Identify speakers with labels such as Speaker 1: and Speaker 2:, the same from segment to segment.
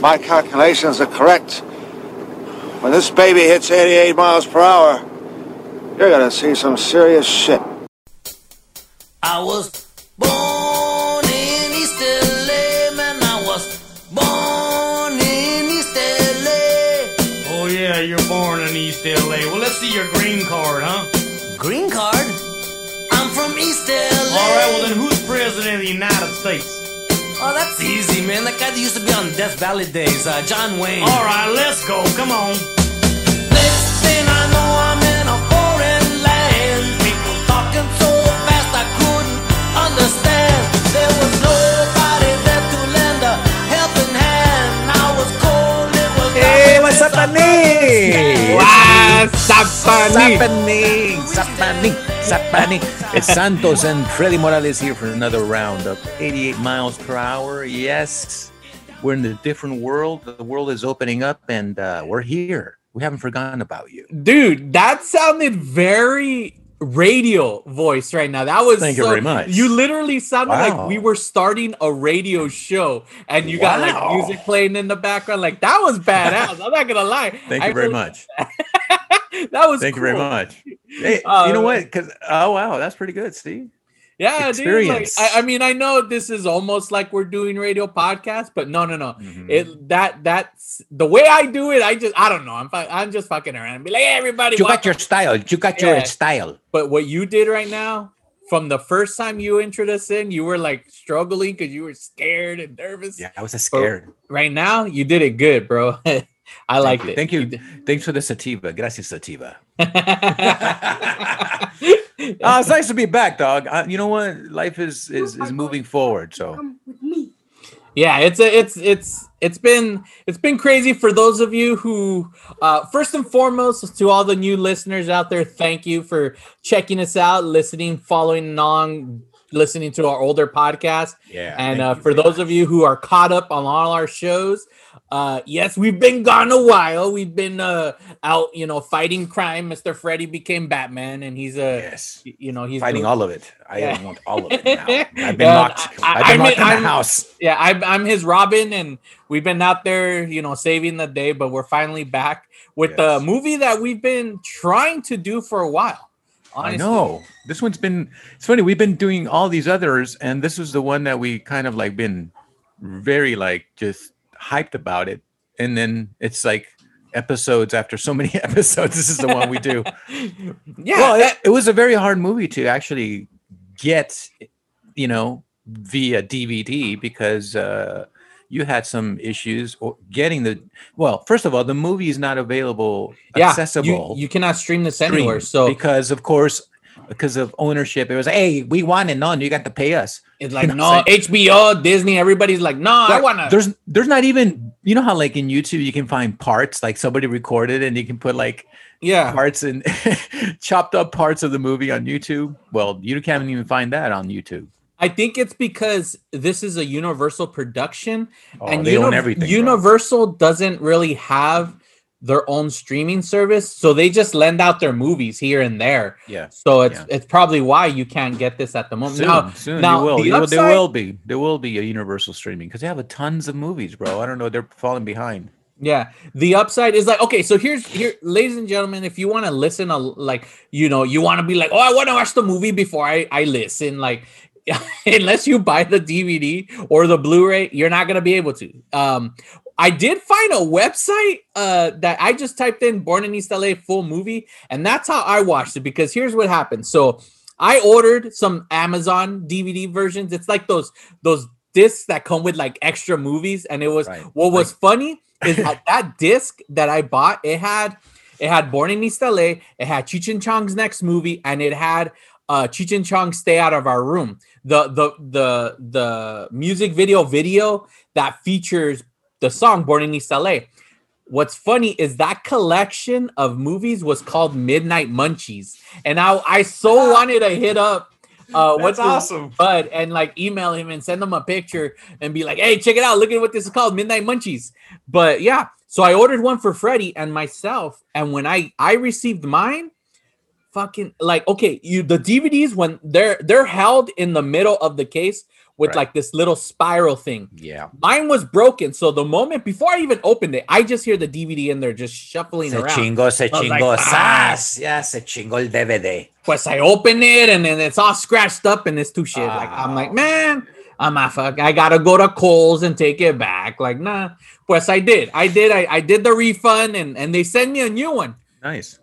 Speaker 1: my calculations are correct, when this baby hits 88 miles per hour, you're gonna see some serious shit.
Speaker 2: I was born in East LA, man. I was born in East LA.
Speaker 3: Oh yeah, you're born in East LA. Well, let's see your green card, huh?
Speaker 2: Green card? I'm from East LA.
Speaker 3: All right, well then, who's president of the United States?
Speaker 2: Oh, that's easy, man. That guy that used to be on Death Valley days, uh, John Wayne.
Speaker 3: All right, let's go. Come on.
Speaker 2: Next thing I know, I'm in a foreign land. People talking so fast I couldn't understand. There was nobody there to lend a helping hand. I was cold, it was
Speaker 4: Hey, what's up, Paning?
Speaker 5: What's
Speaker 4: happening? What's happening? It's Santos and Freddy Morales here for another round of 88 miles per hour. Yes, we're in a different world. The world is opening up, and uh, we're here. We haven't forgotten about you.
Speaker 5: Dude, that sounded very radio voice right now. That was
Speaker 4: Thank you very much.
Speaker 5: You literally sounded
Speaker 4: Wow.
Speaker 5: like we were starting a radio show and you got like music playing in the background. Like that was badass. I'm not gonna lie.
Speaker 4: Thank
Speaker 5: I
Speaker 4: you very much.
Speaker 5: That was
Speaker 4: Thank you very much. Hey,
Speaker 5: Uh,
Speaker 4: you know what? Because oh wow, that's pretty good, Steve.
Speaker 5: Yeah,
Speaker 4: Experience.
Speaker 5: dude. Like, I, I mean, I know this is almost like we're doing radio podcast, but no, no, no.
Speaker 4: Mhm.
Speaker 5: It that that's the way I do it. I just I don't know. I'm fu- I'm just fucking around and be like, hey, everybody.
Speaker 4: You got
Speaker 5: welcome."
Speaker 4: your style. You got
Speaker 5: Yeah.
Speaker 4: your style.
Speaker 5: But what you did right now, from the first time you entered us in, you were like struggling because you were scared and nervous.
Speaker 4: Yeah, I was scared.
Speaker 5: Right now, you did it good, bro. I liked
Speaker 4: you.
Speaker 5: it.
Speaker 4: Thank you. Thanks for the sativa. Gracias, sativa.
Speaker 5: yeah,
Speaker 4: Oh, it's nice to be back, dog. Uh, you know what? Life is is is moving forward. So yeah,
Speaker 5: it's a, it's it's it's been it's been crazy for those of you who uh first and foremost to all the new listeners out there thank you for checking us out listening following along listening to our older podcast
Speaker 4: yeah.
Speaker 5: And uh, for those of you who are caught up on all our shows, uh, yes, we've been gone a while. We've been uh, out, you know, fighting crime. Mr. Freddy became Batman, and he's uh,
Speaker 4: yes,
Speaker 5: you know, he's
Speaker 4: fighting
Speaker 5: doing-
Speaker 4: all of it. I
Speaker 5: Yeah.
Speaker 4: want all of it now. I've been
Speaker 5: Yeah,
Speaker 4: locked.
Speaker 5: I- I
Speaker 4: been
Speaker 5: mean,
Speaker 4: locked in
Speaker 5: I'm-
Speaker 4: the house.
Speaker 5: Yeah, I'm, I'm his Robin, and we've been out there, you know, saving the day. But we're finally back with the movie that we've been trying to do for a while.
Speaker 4: I know this one's been. It's funny. We've been doing all these others, and this was the one that we kind of like been very like just hyped about it. And then it's like episodes after so many episodes. This is the one we do.
Speaker 5: Yeah,
Speaker 4: well, it, it was a very hard movie to actually get, you know, via DVD because uh, you had some issues or getting the. Well, first of all, the movie is not available
Speaker 5: yeah,
Speaker 4: accessible.
Speaker 5: You, you cannot stream this
Speaker 4: stream
Speaker 5: anywhere. So
Speaker 4: because of course, because of ownership, it was hey, we want it, none. You got to pay us.
Speaker 5: it's like no
Speaker 4: it's
Speaker 5: HBO, Disney. Everybody's like, no, I want to.
Speaker 4: There's there's not even you know how like in YouTube you can find parts like somebody recorded and you can put like
Speaker 5: Yeah,
Speaker 4: parts and chopped up parts of the movie on YouTube. Well, you can't even find that on YouTube.
Speaker 5: I think it's because this is a Universal production,
Speaker 4: Oh,
Speaker 5: and
Speaker 4: they own
Speaker 5: Uni-
Speaker 4: everything. bro.
Speaker 5: Universal doesn't really have their own streaming service, so they just lend out their movies here and there.
Speaker 4: Yeah.
Speaker 5: So it's
Speaker 4: Yeah.
Speaker 5: it's probably why you can't get this at the moment.
Speaker 4: Soon,
Speaker 5: now,
Speaker 4: soon
Speaker 5: now
Speaker 4: you will.
Speaker 5: the
Speaker 4: You will- there will be. There will be a universal streaming because they have a tons of movies, bro. I don't know. They're falling behind.
Speaker 5: Yeah, the upside is like okay. So here's here, ladies and gentlemen, if you want to listen, a like you know, you want to be like, oh, I want to watch the movie before I I listen. Like, unless you buy the DVD or the Blu-ray, you're not gonna be able to. Um, I did find a website uh that I just typed in "Born in East LA" full movie, and that's how I watched it. Because here's what happened. So I ordered some Amazon DVD versions. It's like those those discs that come with like extra movies, and it was
Speaker 4: Right.
Speaker 5: what was funny is that that disc that I bought, it had it had Born in East LA, it had Cheech and Chong's next movie, and it had uh Cheech and Chong Stay Out of Our Room. The the the the music video video that features the song Born in East LA. What's funny is that collection of movies was called Midnight Munchies. And I I so wanted to hit up uh what's
Speaker 4: awesome.
Speaker 5: Bud and like email him and send him a picture and be like, hey, check it out. Look at what this is called, Midnight Munchies. But yeah, so I ordered one for Freddie and myself. And when I I received mine, fucking like okay, you the DVDs when they're they're held in the middle of the case with
Speaker 4: Right.
Speaker 5: like this little spiral thing.
Speaker 4: Yeah.
Speaker 5: Mine was broken, so the moment before I even opened it, I just hear the DVD in there just shuffling
Speaker 4: Se
Speaker 5: around.
Speaker 4: chingó, se
Speaker 5: was like, ah.
Speaker 4: ¡Sas! Ya se chingó el DVD.
Speaker 5: Pues I open it and then it's all scratched up and it's too shit. Like I'm
Speaker 4: Ah.
Speaker 5: like, man, I'm a fuck. I gotta go to Kohl's and take it back. Like, nah. Pues I did. I did. I, I did the refund and and they sent me a new one.
Speaker 4: Nice.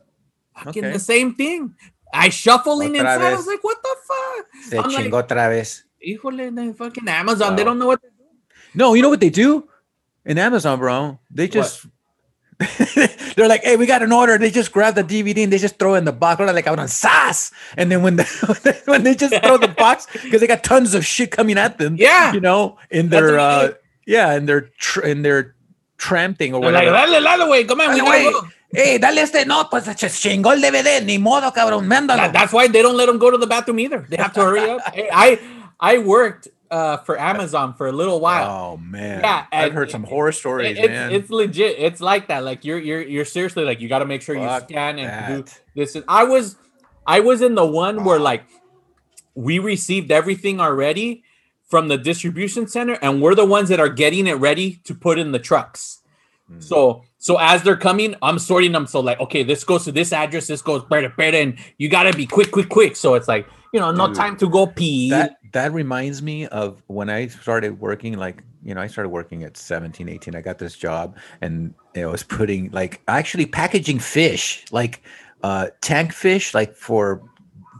Speaker 5: Fucking
Speaker 4: Okay.
Speaker 5: the same thing. I shuffling
Speaker 4: Otra
Speaker 5: inside. I was like, what the fuck?
Speaker 4: Se
Speaker 5: I'm like-
Speaker 4: chingó otra vez.
Speaker 5: Híjole, fucking Amazon. They don't know what do.
Speaker 4: No, you know what they do in Amazon, bro? They just they're like, hey, we got an order. They just grab the DVD and they just throw it in the box. They're like, on sas. And then when the, when they just throw the box because they got tons of shit coming at them.
Speaker 5: Yeah.
Speaker 4: you know, in their uh, yeah, in their tr- in their tramping or
Speaker 5: They're like,
Speaker 4: whatever.
Speaker 5: way. Come on, we gotta go.
Speaker 4: Hey, dale este, no, pues se chingó el DVD, ni modo, cabrón, mándalo.
Speaker 5: That- that's why they don't let them go to the bathroom either. They have to hurry up. I I worked uh, for Amazon for a little while.
Speaker 4: Oh man,
Speaker 5: Yeah,
Speaker 4: I've
Speaker 5: and
Speaker 4: heard some horror stories,
Speaker 5: It- it's,
Speaker 4: man.
Speaker 5: it's legit. It's like that. Like you're you're you're seriously like you got to make sure you
Speaker 4: Fuck
Speaker 5: scan and do this. And I was I was in the one where like we received everything already from the distribution center, and we're the ones that are getting it ready to put in the trucks.
Speaker 4: Hmm.
Speaker 5: So so as they're coming, I'm sorting them. So like, okay, this goes to this address, this goes better, better, and you gotta be quick, quick, quick. So it's like, you know, no
Speaker 4: Dude,
Speaker 5: time to go pee.
Speaker 4: that that reminds me of when I started working like you know I started working at 17 18 I got this job and I was putting like actually packaging fish like uh tank fish like for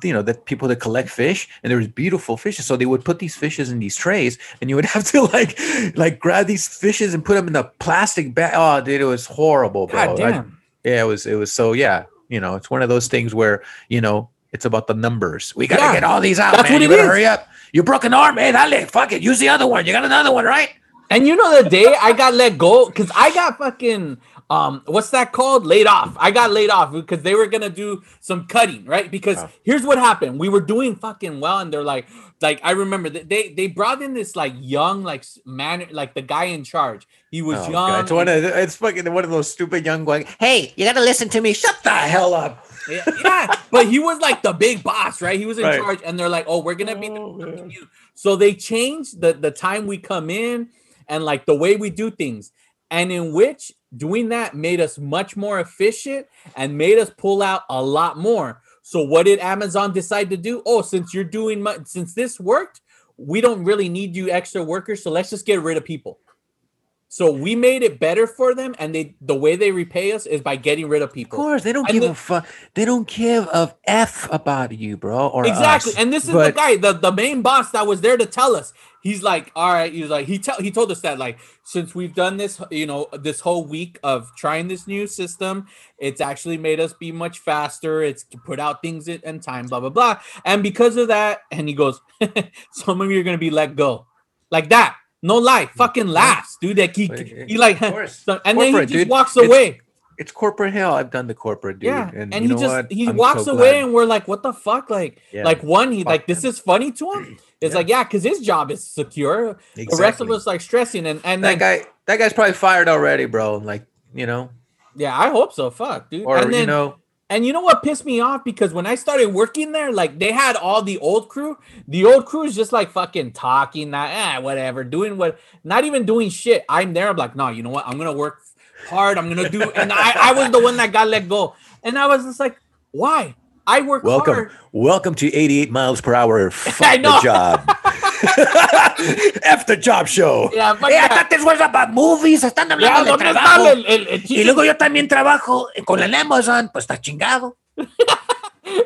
Speaker 4: you know the people that collect fish and there was beautiful fishes so they would put these fishes in these trays and you would have to like like grab these fishes and put them in the plastic bag oh dude it was horrible bro
Speaker 5: damn.
Speaker 4: yeah, it was it was so yeah, you know, it's one of those things where, you know, it's about the numbers. We gotta
Speaker 5: Yeah,
Speaker 4: get all these out,
Speaker 5: that's
Speaker 4: man.
Speaker 5: what
Speaker 4: you better
Speaker 5: is.
Speaker 4: hurry up. You broke an arm, hey, dale, fuck it. Use the other one. You got another one, right?
Speaker 5: And you know the day I got let go because I got fucking um what's that called? Laid off. I got laid off because they were gonna do some cutting, right? Because
Speaker 4: Oh.
Speaker 5: here's what happened: we were doing fucking well, and they're like, like I remember that they they brought in this like young like man, like the guy in charge. He was
Speaker 4: Oh,
Speaker 5: young.
Speaker 4: God. It's one of the- it's fucking one of those stupid young going, hey, you gotta listen to me. Shut the hell up.
Speaker 5: yeah, yeah, but he was like the big boss, right? He was in
Speaker 4: Right.
Speaker 5: charge, and they're like, "Oh, we're gonna be."
Speaker 4: Oh.
Speaker 5: So they changed the the time we come in and like the way we do things, and in which doing that made us much more efficient and made us pull out a lot more. So what did Amazon decide to do? Oh, since you're doing mu- since this worked, we don't really need you extra workers, so let's just get rid of people. So we made it better for them, and they the way they repay us is by getting rid of people.
Speaker 4: Of course, they don't
Speaker 5: And
Speaker 4: give
Speaker 5: the-
Speaker 4: a fuck. They don't give a f about you, bro. Or
Speaker 5: exactly
Speaker 4: us.
Speaker 5: and this is the guy the, the main boss that was there to tell us he's like all right he's like he tell he told us that like since we've done this you know this whole week of trying this new system it's actually made us be much faster it's put out things in, in time blah blah blah and because of that and he goes some of you are gonna be let go like that no lie mm-hmm. fucking laughs dude that he, he like
Speaker 4: of course.
Speaker 5: so- and then he just
Speaker 4: dude.
Speaker 5: walks away
Speaker 4: It's corporate hell. I've done the corporate, dude.
Speaker 5: yeah,
Speaker 4: And,
Speaker 5: and,
Speaker 4: you
Speaker 5: he just
Speaker 4: what?
Speaker 5: he
Speaker 4: I'm
Speaker 5: walks
Speaker 4: so
Speaker 5: away,
Speaker 4: glad.
Speaker 5: and we're like, "What the fuck?" Like,
Speaker 4: Yeah,
Speaker 5: like one, he
Speaker 4: fuck
Speaker 5: like this
Speaker 4: him.
Speaker 5: is funny to him. It's
Speaker 4: Yeah.
Speaker 5: like, yeah, because his job is secure. The rest of us like stressing, and and
Speaker 4: that
Speaker 5: then,
Speaker 4: guy that guy's probably fired already, bro. Like, you know,
Speaker 5: yeah, I hope so. Fuck, dude.
Speaker 4: or
Speaker 5: and then,
Speaker 4: you know,
Speaker 5: and you know what pissed me off because when I started working there, like they had all the old crew. The old crew is just like fucking talking, that eh, whatever, doing what, not even doing shit. I'm there. I'm like, no, you know what? I'm gonna work hard. I'm gonna do, and I, I was the one that got let go, and I was just like, why? I work
Speaker 4: welcome,
Speaker 5: hard.
Speaker 4: welcome to 88 miles per hour. Fuck
Speaker 5: I know.
Speaker 4: the job. F the job show.
Speaker 5: Yeah, fuck
Speaker 4: Hey, I
Speaker 5: that.
Speaker 4: thought this was about movies. Están
Speaker 5: Ya,
Speaker 4: hablando de
Speaker 5: ¿dónde está
Speaker 4: trabajo.
Speaker 5: el- el- el
Speaker 4: Y
Speaker 5: chiste?
Speaker 4: luego yo también trabajo con el Amazon. Pues está chingado.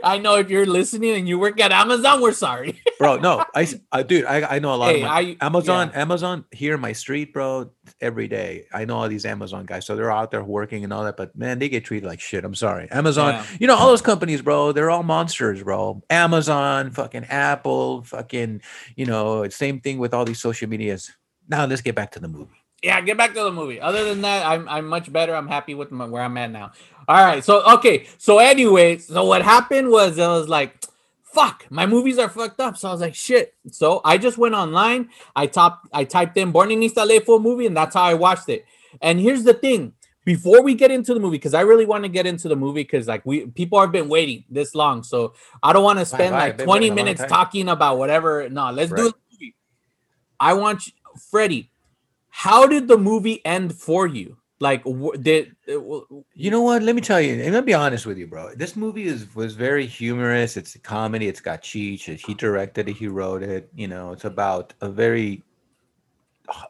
Speaker 5: I know if you're listening and you work at Amazon, we're sorry.
Speaker 4: bro no I, I dude I, I know a lot
Speaker 5: Hey,
Speaker 4: of my,
Speaker 5: I-
Speaker 4: amazon amazon here in my street bro every day. I know all these amazon guys so they're out there working and all that but man they get treated like shit i'm sorry. Amazon
Speaker 5: Yeah.
Speaker 4: you know all those companies bro they're all monsters bro. Amazon fucking apple fucking you know same thing with all these social medias. Now let's get back to the movie
Speaker 5: yeah, get back to the movie. Other than that, I'm I'm much better. I'm happy with my, where I'm at now. All right. So okay. So anyway, so what happened was I was like, fuck, my movies are fucked up. So I was like, shit. So I just went online. I top I typed in Borninista Lefo movie, and that's how I watched it. And here's the thing. Before we get into the movie, because I really want to get into the movie, because like we people have been waiting this long, so I don't want to spend
Speaker 4: right,
Speaker 5: like
Speaker 4: been
Speaker 5: 20
Speaker 4: waiting a long
Speaker 5: minutes talking about whatever. No, let's do
Speaker 4: Right.
Speaker 5: the movie. I want you, Freddie. How did the movie end for you? Like, did uh,
Speaker 4: You know what? Let me tell you. Let me be honest with you, bro. This movie is was very humorous. It's a comedy. It's got Cheech. He directed it. He wrote it. You know, it's about a very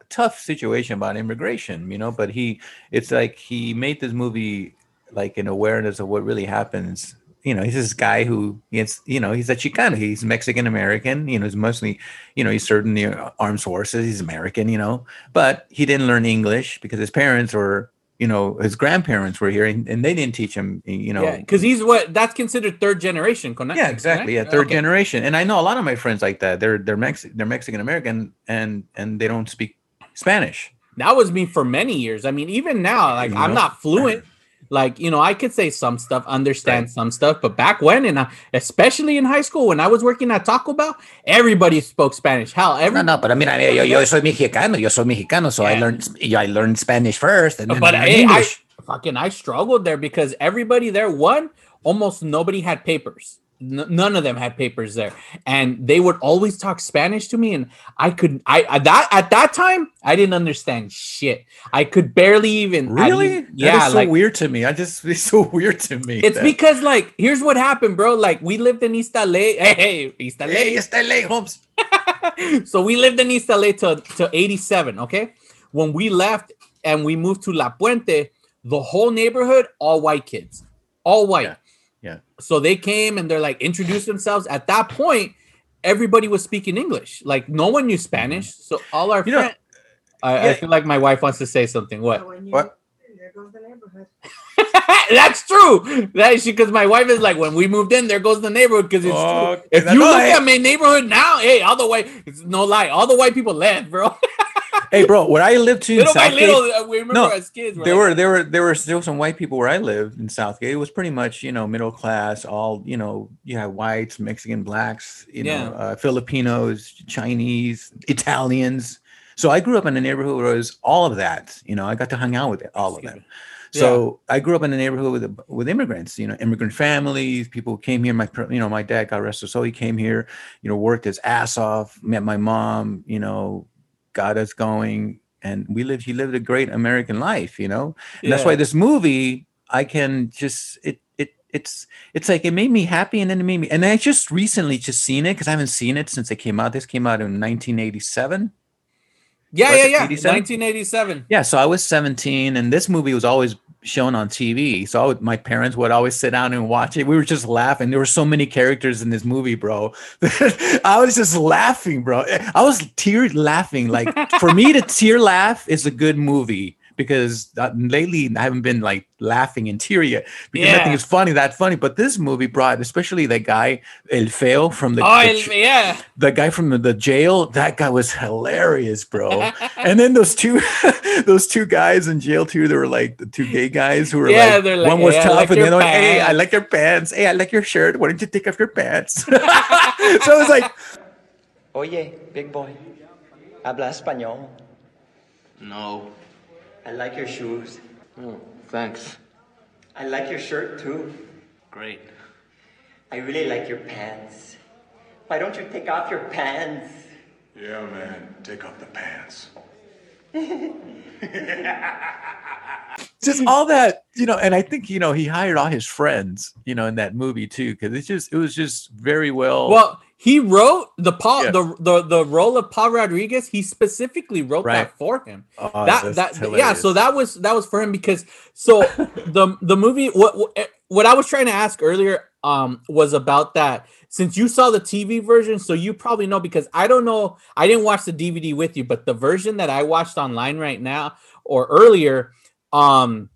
Speaker 4: tough situation about immigration. You know, but he, it's like he made this movie like an awareness of what really happens. You know, he's this guy who gets, you know, he's a Chicano. He's Mexican American. You know, he's mostly, you know, he's served in the armed forces. He's American. You know, but he didn't learn English because his parents were you know his grandparents were here and, and they didn't teach him you know
Speaker 5: yeah, because he's what that's considered third generation. Connect,
Speaker 4: yeah exactly yeah third
Speaker 5: Okay.
Speaker 4: generation and i know a lot of my friends like that they're they're Mex- they're mexican american and and they don't speak spanish
Speaker 5: That was me for many years. I mean, even now, like
Speaker 4: You
Speaker 5: I'm
Speaker 4: know?
Speaker 5: not fluent. Like you know, I could say some stuff, understand
Speaker 4: Right.
Speaker 5: some stuff, but back when, and I, especially in high school when I was working at Taco Bell, everybody spoke Spanish. Hell, every
Speaker 6: No, no, pero mira, yo, yo soy mexicano, yo soy mexicano, so I learned I learned Spanish first, and then
Speaker 5: but
Speaker 6: I
Speaker 5: hey, I
Speaker 6: English.
Speaker 5: fucking I struggled there because everybody there one almost nobody had papers. N- none of them had papers there, and they would always talk Spanish to me, and I could I at that at that time I didn't understand shit. I could barely even
Speaker 4: really yeah so
Speaker 5: like
Speaker 4: weird to me i just it's so weird to me
Speaker 5: it's
Speaker 4: that-
Speaker 5: because like here's what happened, bro. Like we lived in East LA. Hey, hey East LA.
Speaker 6: Hey, está late, Holmes.
Speaker 5: so we lived in East LA to, to 87, okay? When we left and we moved to La Puente, the whole neighborhood, all white kids. All white.
Speaker 4: Yeah.
Speaker 5: So they came and they're like introduced themselves. At that point, everybody was speaking English. Like no one knew Spanish. So all our
Speaker 4: You
Speaker 5: friends I, I
Speaker 4: yeah.
Speaker 5: feel like my wife wants to say something. What?
Speaker 4: What?
Speaker 7: There goes the neighborhood.
Speaker 5: That's true. That is because my wife is like, when we moved in, there goes the neighborhood. Because it's
Speaker 4: Oh,
Speaker 5: true. If you look at my neighborhood now, hey, all the white, it's no lie, all the white people left, bro.
Speaker 4: hey bro where i lived to in
Speaker 5: little by
Speaker 4: South Gate,
Speaker 5: little, uh, we remember
Speaker 4: No,
Speaker 5: as kids. we're
Speaker 4: there were there were there were still some white people where I lived in South Gate. It was pretty much you know middle class, all you know. You had whites, Mexican, blacks, you
Speaker 5: Yeah.
Speaker 4: know, uh, Filipinos, Chinese, Italians. So I grew up in a neighborhood where it was all of that. You know, I got to hang out with all of them. So I grew up in a neighborhood with with immigrants. You know, immigrant families. People came here. My you know my dad got arrested, so he came here. You know, worked his ass off. Met my mom. You know, got us going, and we lived. He lived a great American life. You know, and that's why this movie I can just it it it's it's like it made me happy and then it made me and I just recently just seen it because I haven't seen it since it came out. This came out in 1987.
Speaker 5: yeah,
Speaker 4: was
Speaker 5: yeah, yeah.
Speaker 4: 87?
Speaker 5: 1987.
Speaker 4: Yeah, so I was 17 and this movie was always shown on TV. So would, my parents would always sit down and watch it. We were just laughing. There were so many characters in this movie, bro. I was just laughing, bro. I was tear laughing. Like for me to tear laugh is a good movie because uh, lately I haven't been like laughing in tear yet because
Speaker 5: Yeah.
Speaker 4: nothing is funny that funny. But this movie brought, especially that guy El Feo from the,
Speaker 5: Oh,
Speaker 4: the
Speaker 5: yeah.
Speaker 4: the guy from the, the jail that guy was hilarious bro and then those two those two guys in jail too they were like the two gay guys who were
Speaker 5: Yeah,
Speaker 4: like,
Speaker 5: they're like,
Speaker 4: one was
Speaker 5: "Hey, I
Speaker 4: tough
Speaker 5: like
Speaker 4: and the
Speaker 5: your
Speaker 4: other one hey i
Speaker 5: pants."
Speaker 4: like your pants hey i like your shirt why don't you take off your pants so it was like
Speaker 8: Oye, big boy, habla español.
Speaker 3: No.
Speaker 8: I like your shoes.
Speaker 3: Oh, thanks.
Speaker 8: I like your shirt too.
Speaker 3: Great.
Speaker 8: I really like your pants. Why don't you take off your pants?
Speaker 1: Yeah, man. Take off the pants.
Speaker 4: just all that you know and i think you know he hired all his friends you know in that movie too because it's just it was just very well
Speaker 5: Well, he wrote the Paul
Speaker 4: Yeah.
Speaker 5: the, the the role of Paul Rodriguez. He specifically wrote
Speaker 4: Right.
Speaker 5: that for him.
Speaker 4: Oh,
Speaker 5: that
Speaker 4: that's
Speaker 5: that yeah. So that was that was for him because so the the movie what what- what I was trying to ask earlier um was about that since you saw the TV version, so you probably know because I don't know I didn't watch the DVD with you, but the version that I watched online right now or earlier, um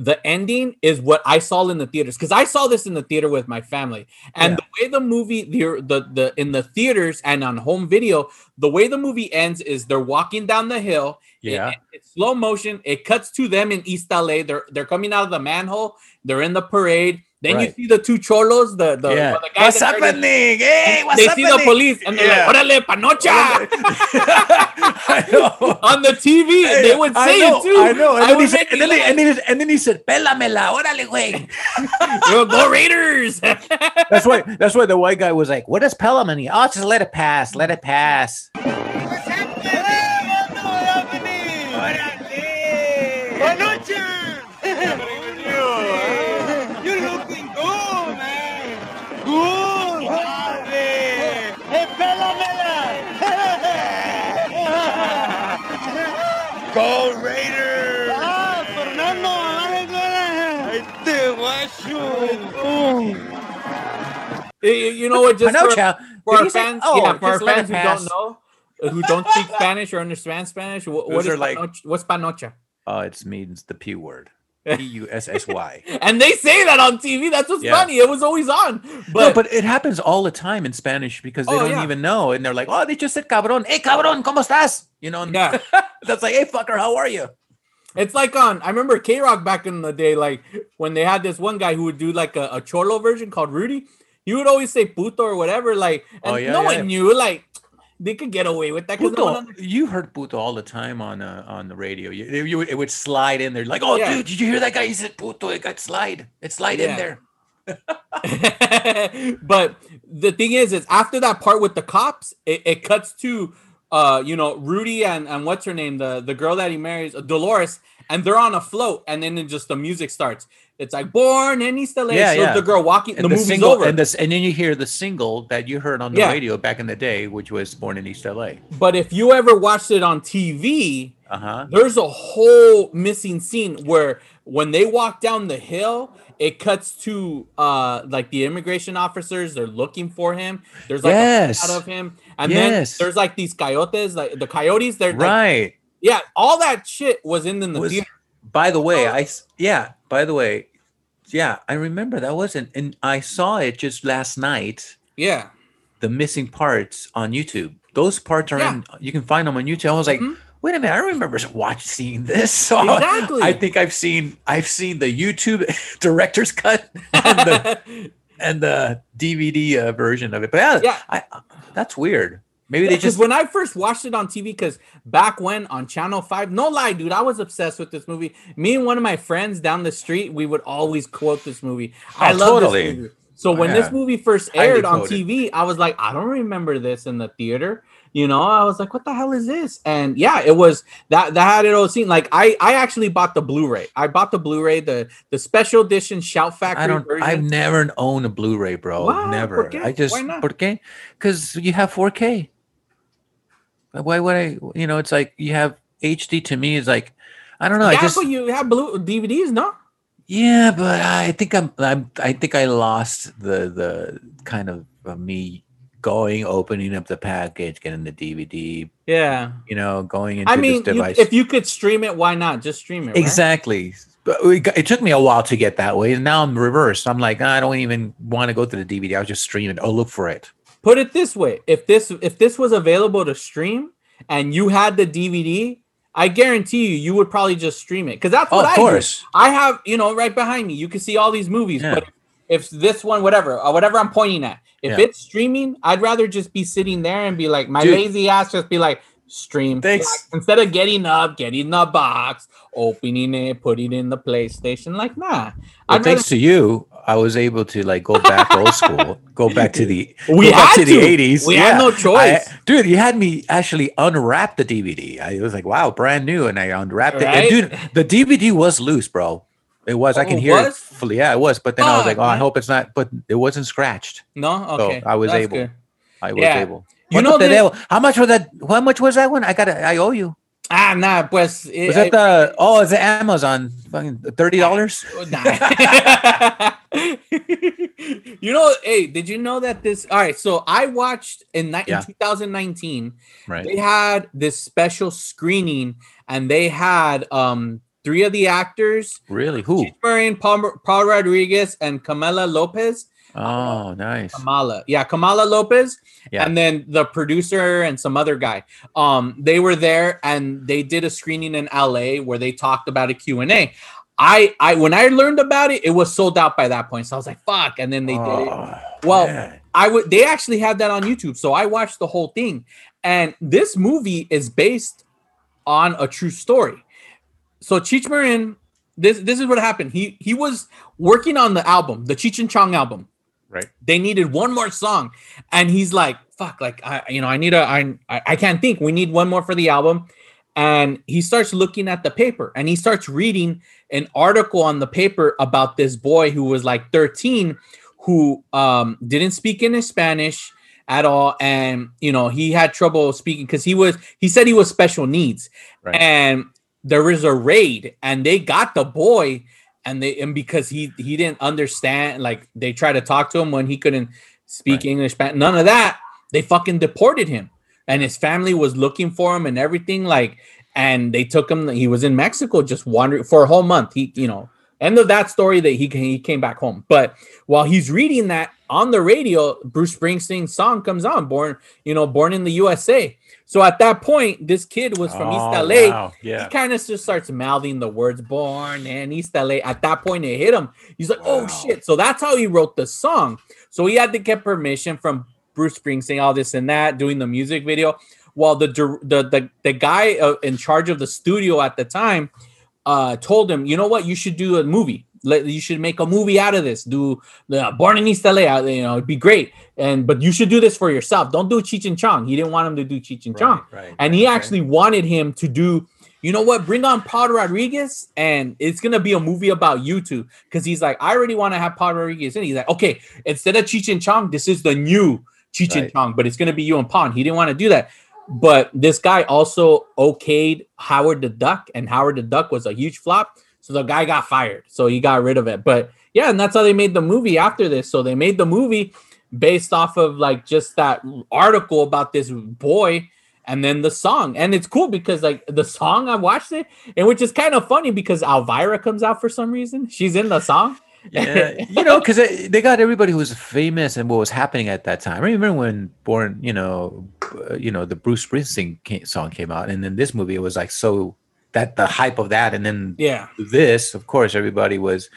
Speaker 5: the ending is what I saw in the theaters because I saw this in the theater with my family. And
Speaker 4: Yeah.
Speaker 5: the way the movie the, the the in the theaters and on home video, the way the movie ends is they're walking down the hill.
Speaker 4: Yeah.
Speaker 5: it- it's slow motion. It cuts to them in East LA. They're they're coming out of the manhole. They're in the parade. Then
Speaker 4: Right.
Speaker 5: you see the two cholos. The the,
Speaker 4: yeah
Speaker 5: the
Speaker 4: what's
Speaker 5: started-
Speaker 4: happening hey what's
Speaker 5: They
Speaker 4: happening
Speaker 5: see the police and they're
Speaker 4: Yeah.
Speaker 5: like, "Orale, panocha!"
Speaker 4: I know.
Speaker 5: on the TV. they would say
Speaker 4: know,
Speaker 5: it too.
Speaker 4: I know. And,
Speaker 5: I
Speaker 4: then he said, and, then and, then he, and then he said, Pélamela, órale, güey.
Speaker 5: Go Raiders!
Speaker 4: That's why. That's why the white guy was like, "What does Pella mean?" Oh, just let it pass. Let it pass.
Speaker 7: What's happening?
Speaker 2: You're looking good, man. Good, Harvey. Hey, Bella Bella. Go Raiders. Ah, Fernando, Ahí te guacho.
Speaker 5: You- You know what? Just for,
Speaker 6: Panocha.
Speaker 5: for our
Speaker 6: he say-
Speaker 5: fans,
Speaker 6: oh,
Speaker 5: yeah, for our fans who don't know, uh, who don't speak Spanish or understand Spanish, what, what
Speaker 4: Those
Speaker 5: is
Speaker 4: are like-
Speaker 5: panocha? what's panocha?
Speaker 4: Oh, it means the P word. P U S S Y.
Speaker 5: And they say that on TV. That's what's
Speaker 4: Yeah.
Speaker 5: funny. It was always on.
Speaker 4: No,
Speaker 5: But,
Speaker 4: but it happens all the time in Spanish because they
Speaker 5: Oh,
Speaker 4: don't
Speaker 5: yeah.
Speaker 4: even know, and they're like, "Oh, they just said cabrón. Hey, cabrón, cómo estás?" You know,
Speaker 5: yeah,
Speaker 4: that's like, "Hey, fucker, how are you?"
Speaker 5: it's like on. I remember KROQ back in the day, like when they had this one guy who would do like a, a cholo version called Rudy. He would always say puto or whatever, like, and
Speaker 4: Oh, yeah,
Speaker 5: no
Speaker 4: yeah.
Speaker 5: one knew, like, they could get away with that. no
Speaker 4: Puto,
Speaker 5: under-
Speaker 4: you heard puto all the time on uh, on the radio. You, you it would slide in there, like, "Oh,
Speaker 5: Yeah.
Speaker 4: dude, did you hear that guy? He said puto. It got slide. It slide in there."
Speaker 5: but the thing is, is after that part with the cops, it, it cuts to uh, you know, Rudy and and what's her name, the the girl that he marries, Dolores, and they're on a float, and then it just the music starts. It's like born in East LA.
Speaker 4: Yeah,
Speaker 5: so
Speaker 4: yeah.
Speaker 5: the girl walking,
Speaker 4: And
Speaker 5: the,
Speaker 4: the,
Speaker 5: movie's
Speaker 4: single,
Speaker 5: over.
Speaker 4: and this, and then you hear the single that you heard on the
Speaker 5: Yeah.
Speaker 4: radio back in the day, which was "Born in East LA."
Speaker 5: but if you ever watched it on TV,
Speaker 4: Uh huh.
Speaker 5: there's a whole missing scene where when they walk down the hill it cuts to uh like the immigration officers they're looking for him there's like
Speaker 4: Yes.
Speaker 5: a shot of him and
Speaker 4: Yes.
Speaker 5: then there's like these coyotes like the coyotes they're like,
Speaker 4: Right.
Speaker 5: yeah all that shit was in, in the
Speaker 4: Was-
Speaker 5: theater
Speaker 4: By the way,
Speaker 5: Oh.
Speaker 4: I yeah. By the way, yeah, I remember that wasn't, and I saw it just last night.
Speaker 5: yeah
Speaker 4: The missing parts on YouTube. Those parts are
Speaker 5: Yeah.
Speaker 4: in. You can find them on YouTube. I was like,
Speaker 5: Mhm.
Speaker 4: wait a minute, I remember watching seeing this. So
Speaker 5: Exactly.
Speaker 4: I think I've seen I've seen the YouTube director's cut and the and the DVD uh, version of it. But yeah,
Speaker 5: Yeah.
Speaker 4: I, that's weird. Maybe they just
Speaker 5: when I first watched it on TV, because back when on Channel Five, no lie, dude, I was obsessed with this movie. Me and one of my friends down the street, we would always quote this movie. Oh, I
Speaker 4: Oh,
Speaker 5: love
Speaker 4: totally.
Speaker 5: this movie. So when oh,
Speaker 4: Yeah.
Speaker 5: this movie first aired on. TV, I was like, I don't remember this in the theater. You know, I was like, what the hell is this? And yeah, it was that that had it all seen. Like I I actually bought the Blu-ray. I bought the Blu-ray, the the special edition Shout Factory
Speaker 4: I don't.
Speaker 5: version.
Speaker 4: I've never owned a Blu-ray, bro.
Speaker 5: Wow,
Speaker 4: never. I just
Speaker 5: Why not?
Speaker 4: Because you have 4K. Why would I? You know, it's like you have HD. To me, is like I don't know.
Speaker 5: yeah,
Speaker 4: I just
Speaker 5: but you have blue DVDs, no?
Speaker 4: yeah, but I think I'm. I'm. I think I lost the the kind of uh, me going, opening up the package, getting the DVD.
Speaker 5: Yeah.
Speaker 4: You know, going into
Speaker 5: I mean,
Speaker 4: this
Speaker 5: you,
Speaker 4: device.
Speaker 5: if you could stream it, why not? Just stream it. right?
Speaker 4: Exactly. But we got- it took me a while to get that way, and now I'm reversed. I'm like, I don't even want to go to the DVD. I'll just stream it. I'll look for it.
Speaker 5: Put it this way: if this if this was available to stream and you had the DVD, I guarantee you, you would probably just stream it because that's
Speaker 4: Oh,
Speaker 5: what
Speaker 4: of
Speaker 5: I
Speaker 4: course.
Speaker 5: do. I have you know right behind me. You can see all these movies,
Speaker 4: Yeah.
Speaker 5: but if this one, whatever, or whatever I'm pointing at, if
Speaker 4: Yeah.
Speaker 5: it's streaming, I'd rather just be sitting there and be like, my
Speaker 4: Dude.
Speaker 5: lazy ass, just be like. Stream
Speaker 4: Thanks.
Speaker 5: Like, instead of getting up, getting the box, opening it, putting it in the PlayStation. Like, nah.
Speaker 4: Well, thanks
Speaker 5: rather-
Speaker 4: to you, I was able to like go back old school, go back to the
Speaker 5: We
Speaker 4: go back
Speaker 5: had
Speaker 4: to the eighties.
Speaker 5: We had no choice.
Speaker 4: dude. You had me actually unwrap the DVD. I was like, wow, brand new, and I unwrapped it. And dude, the DVD was loose, bro. It was. I
Speaker 5: Oh,
Speaker 4: can
Speaker 5: it
Speaker 4: hear it. Fully. Yeah, it was. But then I was like,
Speaker 5: Fuck,
Speaker 4: oh, I hope it's not. But it wasn't scratched.
Speaker 5: No, okay.
Speaker 4: I was
Speaker 5: that's
Speaker 4: able.
Speaker 5: good.
Speaker 4: I was
Speaker 5: Yeah.
Speaker 4: able.
Speaker 5: You
Speaker 4: ¿Cuánto
Speaker 5: know the-
Speaker 4: debo? how much was that? How much was that one? I got. I owe you.
Speaker 5: Ah, nah, pues. it-
Speaker 4: Was that the? Oh, it's Amazon. Fucking thirty dollars.
Speaker 5: Nah. you know, hey, did you know that this? All right, so I watched in, ni-
Speaker 4: Yeah.
Speaker 5: in 2019.
Speaker 4: Right.
Speaker 5: They had this special screening, and they had um three of the actors:
Speaker 4: Really? Who?
Speaker 5: Cheech Marin, Paul, Paul Rodriguez, and Camila Lopez.
Speaker 4: Oh, nice.
Speaker 5: Kamala, yeah, Kamala Lopez,
Speaker 4: Yeah.
Speaker 5: and then the producer and some other guy. Um, they were there and they did a screening in LA where they talked about a Q and A. I, I, when I learned about it, it was sold out by that point. So I was like, "Fuck!" And then they did it.
Speaker 4: Oh,
Speaker 5: Well,
Speaker 4: man.
Speaker 5: I would. They actually had that on YouTube, so I watched the whole thing. And this movie is based on a true story. So Cheech Marin, this this is what happened. He he was working on the album, the Cheech and Chong album
Speaker 4: right.
Speaker 5: they needed one more song and he's like fuck like i you know i need a i i can't think we need one more for the album and he starts looking at the paper and he starts reading an article on the paper about this boy who was like 13 who um didn't speak any spanish at all and you know he had trouble speaking because he was he said he was special needs
Speaker 4: Right.
Speaker 5: and there was a raid and they got the boy and they and because he he didn't understand like they tried to talk to him when he couldn't speak
Speaker 4: Right.
Speaker 5: english none of that they fucking deported him. And his family was looking for him and everything like and they took him he was in mexico just wandering for a whole month. He you know end of that story that he, he came back home. But while he's reading that on the radio bruce springsteen's song comes on born you know born in the usa so at that point this kid was from east
Speaker 4: Oh,
Speaker 5: la
Speaker 4: wow.
Speaker 5: he kind of just starts mouthing the words born and East LA. At that point, it hit him. He's like, oh shit. So that's how he wrote the song. So he had to get permission from Bruce Springsteen, all this and that, doing the music video. While the the the, the guy uh, in charge of the studio at the time uh, told him, you know what, you should do a movie. Let, you should make a movie out of this. Do the Born in East LA. uh, You know, it'd be great. And but you should do this for yourself. Don't do Cheech and Chong. He didn't want him to do Cheech and Chong
Speaker 4: Right, right,
Speaker 5: and he
Speaker 4: right.
Speaker 5: actually wanted him to do you know what bring on paul rodriguez and it's gonna be a movie about you two because he's like i already want to have paul rodriguez in he's like okay instead of cheech and chong this is the new cheech and chong but it's gonna be you and paul he didn't want to do that but this guy also okayed howard the duck and howard the duck was a huge flop so the guy got fired. So he got rid of it. But yeah and that's how they made the movie after this. So they made the movie based off of like just that article about this boy and then the song. And it's cool because like the song i watched it and which is kind of funny because elvira comes out for some reason. She's in the song.
Speaker 4: Yeah, you know, because they got everybody who was famous and what was happening at that time. I remember when Born, you know, uh, you know, the Bruce Springsteen ca- song came out, and then this movie it was like so that the hype of that, and then
Speaker 5: yeah
Speaker 4: this, of course, everybody was,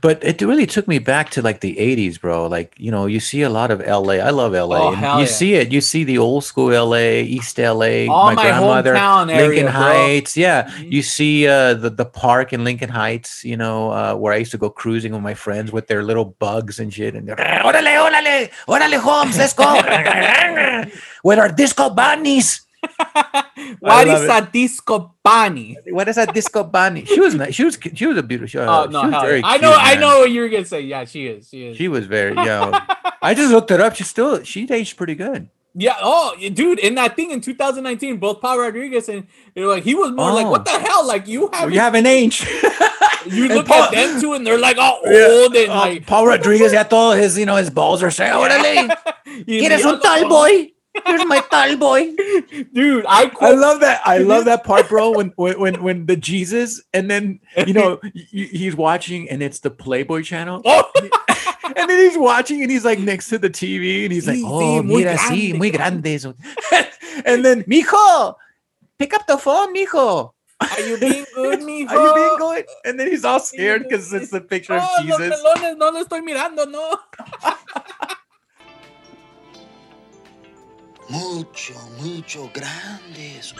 Speaker 4: but it really took me back to like the '80s, bro. Like you know, you see a lot of LA. I love LA.
Speaker 5: Oh,
Speaker 4: you
Speaker 5: yeah.
Speaker 4: see it. You see the old school LA, East LA.
Speaker 5: All my hometown area,
Speaker 4: Lincoln
Speaker 5: bro.
Speaker 4: Heights. Yeah,
Speaker 5: Mhm.
Speaker 4: you see uh, the the park in Lincoln Heights. You know, uh, where I used to go cruising with my friends with their little bugs and shit. And they're, orale, orale, orale, Holmes, let's go. with our disco bunnies.
Speaker 5: what is a disco bunny
Speaker 4: What is that disco bunny? She was nice. She was she was a beautiful.
Speaker 5: oh
Speaker 4: Uh,
Speaker 5: no
Speaker 4: she was very
Speaker 5: yeah. i know
Speaker 4: cute,
Speaker 5: i know what you were gonna say yeah she is she is
Speaker 4: She was very yeah. I just looked it up. She still she aged pretty good.
Speaker 5: yeah oh dude in that thing in 2019 both paul rodriguez and you know, like he was more like
Speaker 4: Oh.
Speaker 5: what the hell like you have
Speaker 4: you have an age.
Speaker 5: you look
Speaker 4: Paul-
Speaker 5: at them two and they're like all
Speaker 4: Yeah.
Speaker 5: old and
Speaker 4: Oh,
Speaker 5: like
Speaker 4: Paul Rodriguez ya todo his you know his balls are saying, "Órale,
Speaker 5: you
Speaker 4: ¿Quieres
Speaker 5: know,
Speaker 4: un tall boy? Here's my tall boy."
Speaker 5: dude i
Speaker 4: I love that. I love that part, bro. When when when, when the Jesus and then you know y- y- he's watching and it's the Playboy channel.
Speaker 5: oh
Speaker 4: And then he's watching and he's like next to the TV and he's like,
Speaker 5: Sí, oh, sí,
Speaker 4: oh, mira, sí, muy grande. and then, mijo, pick up the phone, mijo.
Speaker 5: Are you being good, mijo?
Speaker 4: Are you being good? And then he's all scared because it's the picture of
Speaker 5: Oh, los
Speaker 4: Jesus.
Speaker 5: melones, no lo estoy mirando, no.
Speaker 7: Mucho, mucho grandes.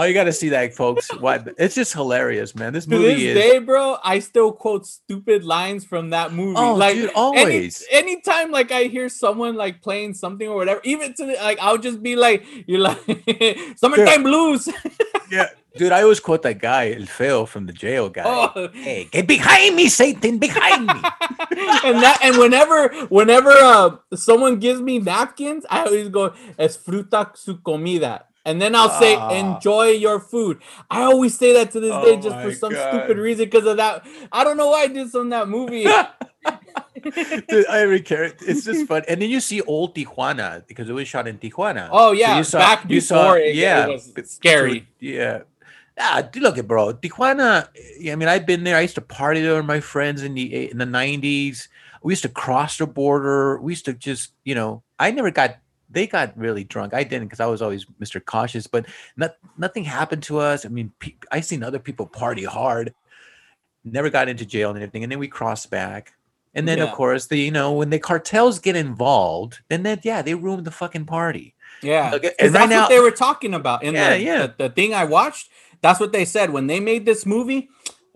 Speaker 4: Oh, you got to see that, folks. What? It's just hilarious, man. This movie To
Speaker 5: this
Speaker 4: is.
Speaker 5: day, bro, I still quote stupid lines from that movie.
Speaker 4: Oh,
Speaker 5: like
Speaker 4: dude,
Speaker 5: any-
Speaker 4: always.
Speaker 5: anytime, like I hear someone like playing something or whatever, even to the, like I'll just be like, "You're like summertime blues."
Speaker 4: yeah, dude, I always quote that guy, El Feo, from the jail guy.
Speaker 5: oh,
Speaker 4: Hey, get behind me, Satan, behind me.
Speaker 5: and that and whenever whenever uh someone gives me napkins, I always go es fruta su comida. And then I'll say,
Speaker 4: Ah.
Speaker 5: enjoy your food. I always say that to this day
Speaker 4: Oh
Speaker 5: just for some
Speaker 4: God.
Speaker 5: stupid reason because of that. I don't know why I did some of that movie.
Speaker 4: Dude, every character, it's just fun. And then you see old Tijuana because it was shot in Tijuana.
Speaker 5: Oh, yeah,
Speaker 4: you saw,
Speaker 5: back
Speaker 4: you saw,
Speaker 5: before it- it
Speaker 4: yeah,
Speaker 5: was
Speaker 4: b-
Speaker 5: scary.
Speaker 4: Yeah. Ah, dude, look at bro, Tijuana. I mean, I've been there. I used to party there with my friends in the eight- in the nineties. We used to cross the border. We used to just, you know, I never got. They got really drunk. I didn't because I was always Mr. Cautious. But not, nothing happened to us. I mean, pe- I seen other people party hard. Never got into jail and anything. And then we crossed back. And then
Speaker 5: Yeah.
Speaker 4: of course the you know when the cartels get involved, then that yeah they ruin the fucking party.
Speaker 5: Yeah,
Speaker 4: Okay, and right
Speaker 5: that's
Speaker 4: now-
Speaker 5: what they were talking about in
Speaker 4: Yeah,
Speaker 5: the,
Speaker 4: yeah.
Speaker 5: The, the thing I watched. That's what they said when they made this movie.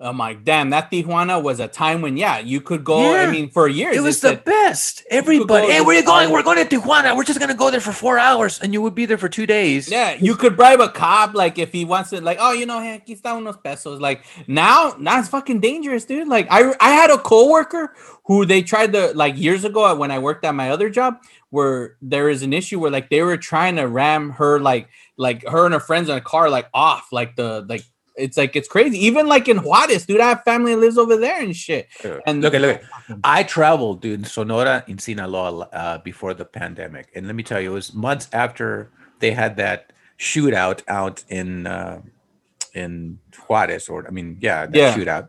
Speaker 5: I'm like, damn, that Tijuana was a time when yeah, you could go. I mean, for years
Speaker 4: It was the
Speaker 5: said,
Speaker 4: best. Everybody, hey,
Speaker 5: to
Speaker 4: where you going? We're going to Tijuana. We're just gonna go there for four hours, and you would be there for two days.
Speaker 5: Yeah, you could bribe a cop like if he wants to, like, oh, you know, hey, aquí está unos pesos. Like now, now it's fucking dangerous, dude. Like I, I had a coworker who they tried to like years ago when I worked at my other job, where there is an issue where like they were trying to ram her, like, like her and her friends in a car, like off, like the like. It's like it's crazy. Even like in Juarez, dude, I have family that lives over there and shit. And
Speaker 4: look at look at. I traveled, dude, in Sonora in Sinaloa uh, before the pandemic, and let me tell you, it was months after they had that shootout out in uh, in Juarez, or I mean, yeah, that
Speaker 5: Yeah.
Speaker 4: shootout.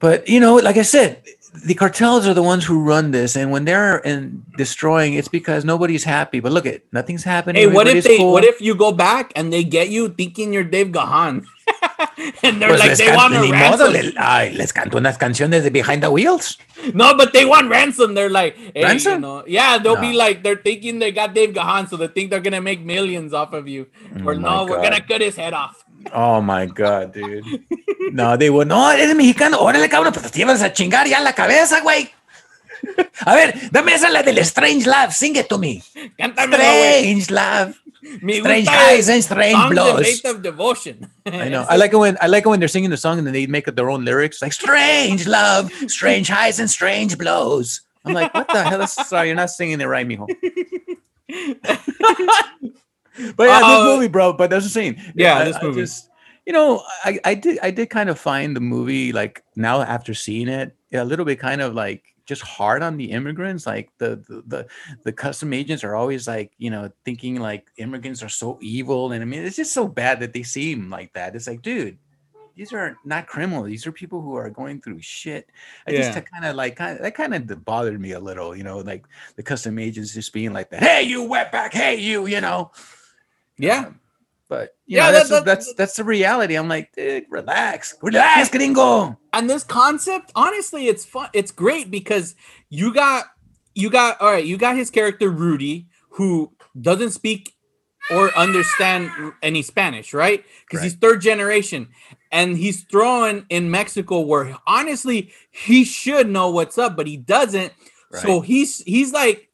Speaker 4: But you know, like I said, the cartels are the ones who run this, and when they're in destroying, it's because nobody's happy. But look at nothing's happening.
Speaker 5: Hey, what if they?
Speaker 4: cool.
Speaker 5: What if you go back and they get you thinking you're Dave Gahan, and they're
Speaker 4: Pues
Speaker 5: like they want
Speaker 4: modo,
Speaker 5: ransom.
Speaker 4: le- ay, les canto unas canciones de Behind the Wheels.
Speaker 5: No, but they want ransom. They're like, hey, you
Speaker 4: Ransom?
Speaker 5: know, yeah, they'll be like, they're thinking they got Dave Gahan, so they think they're gonna make millions off of you. or
Speaker 4: Oh my
Speaker 5: no, we're gonna cut his head off.
Speaker 4: Oh my god, dude. No, they would. No, eres mexicano. Órale, cabrón, pues te llevas a chingar ya la cabeza, güey. A ver, dame esa la del Strange Love. Sing it to me.
Speaker 5: Cántamelo, güey.
Speaker 4: Strange Love.
Speaker 5: Me
Speaker 4: Strange highs and strange blows.
Speaker 5: Faith of Devotion.
Speaker 4: I know. I like it when I like it when they're singing the song and then they make up their own lyrics, like "Strange love, strange highs and strange blows." I'm like, what the hell? Is, sorry, you're not singing it right, mijo. but yeah,
Speaker 5: Uh,
Speaker 4: this movie, bro. But that's the saying.
Speaker 5: Yeah,
Speaker 4: I-
Speaker 5: this
Speaker 4: I
Speaker 5: movie.
Speaker 4: just, you know, I, I did I did kind of find the movie like now after seeing it a little bit kind of like just hard on the immigrants. Like the the the, the custom agents are always like you know thinking like immigrants are so evil, and I mean it's just so bad that they seem like that. It's like, dude. These are not criminals. These are people who are going through shit. I
Speaker 5: Yeah.
Speaker 4: just kind of like kind of, that kind of bothered me a little, you know, like the custom agents just being like that. Hey, you wetback. Hey, you. You know.
Speaker 5: Yeah.
Speaker 4: Um, but you
Speaker 5: Yeah,
Speaker 4: know,
Speaker 5: that-
Speaker 4: that's
Speaker 5: that-
Speaker 4: that's that's the reality. I'm like, dude, relax, relax, gringo.
Speaker 5: and this concept honestly it's fun it's great because you got you got all right you got his character rudy who doesn't speak or understand any spanish right because he's third generation and he's thrown in mexico where honestly he should know what's up but he doesn't so he's he's like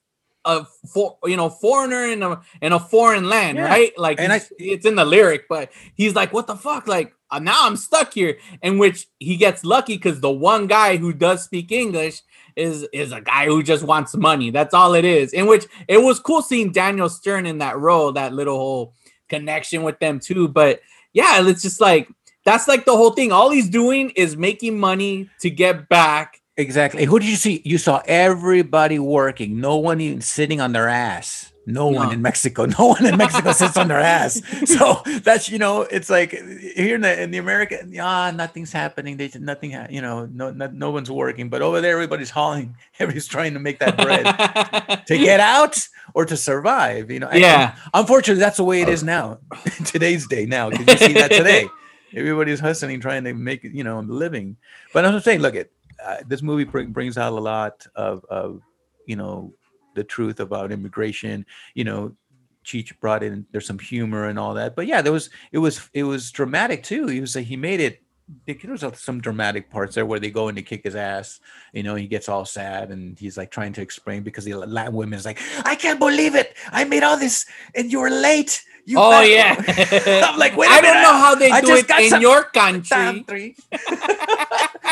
Speaker 5: a for you know foreigner in a in a foreign land
Speaker 4: Yeah.
Speaker 5: right? Like
Speaker 4: And I-
Speaker 5: it's in the lyric but he's like what the fuck? Like uh, now i'm stuck here. In which he gets lucky because the one guy who does speak english is is a guy who just wants money. That's all it is. In which it was cool seeing daniel stern in that role that little whole connection with them too. But yeah it's just like that's like the whole thing. All he's doing is making money to get back
Speaker 4: Exactly. Who did you see? You saw everybody working. No one even sitting on their ass. No, one in Mexico. No one in Mexico sits on their ass. So that's you know, it's like here in the in the America, ah, nothing's happening. They nothing, you know, no, no, no one's working. But over there, everybody's hauling. Everybody's trying to make that bread to get out or to survive. You know. And-
Speaker 5: Yeah.
Speaker 4: Unfortunately, that's the way it is now. Today's day now, because you see that today. Everybody's hustling, trying to make you know a living. But I'm saying, look at uh, this movie bring, brings out a lot of, of you know the truth about immigration. You know, Cheech brought in there's some humor and all that. But yeah, there was it was it was dramatic too. He was like he made it. There was some dramatic parts there where they go in to kick his ass. You know, he gets all sad and he's like trying to explain because the Latin women is like, I can't believe it. I made all this and you were late. You
Speaker 5: oh yeah
Speaker 4: I'm like, wait a
Speaker 5: i don't know how they
Speaker 4: I
Speaker 5: do it in
Speaker 4: some
Speaker 5: your country.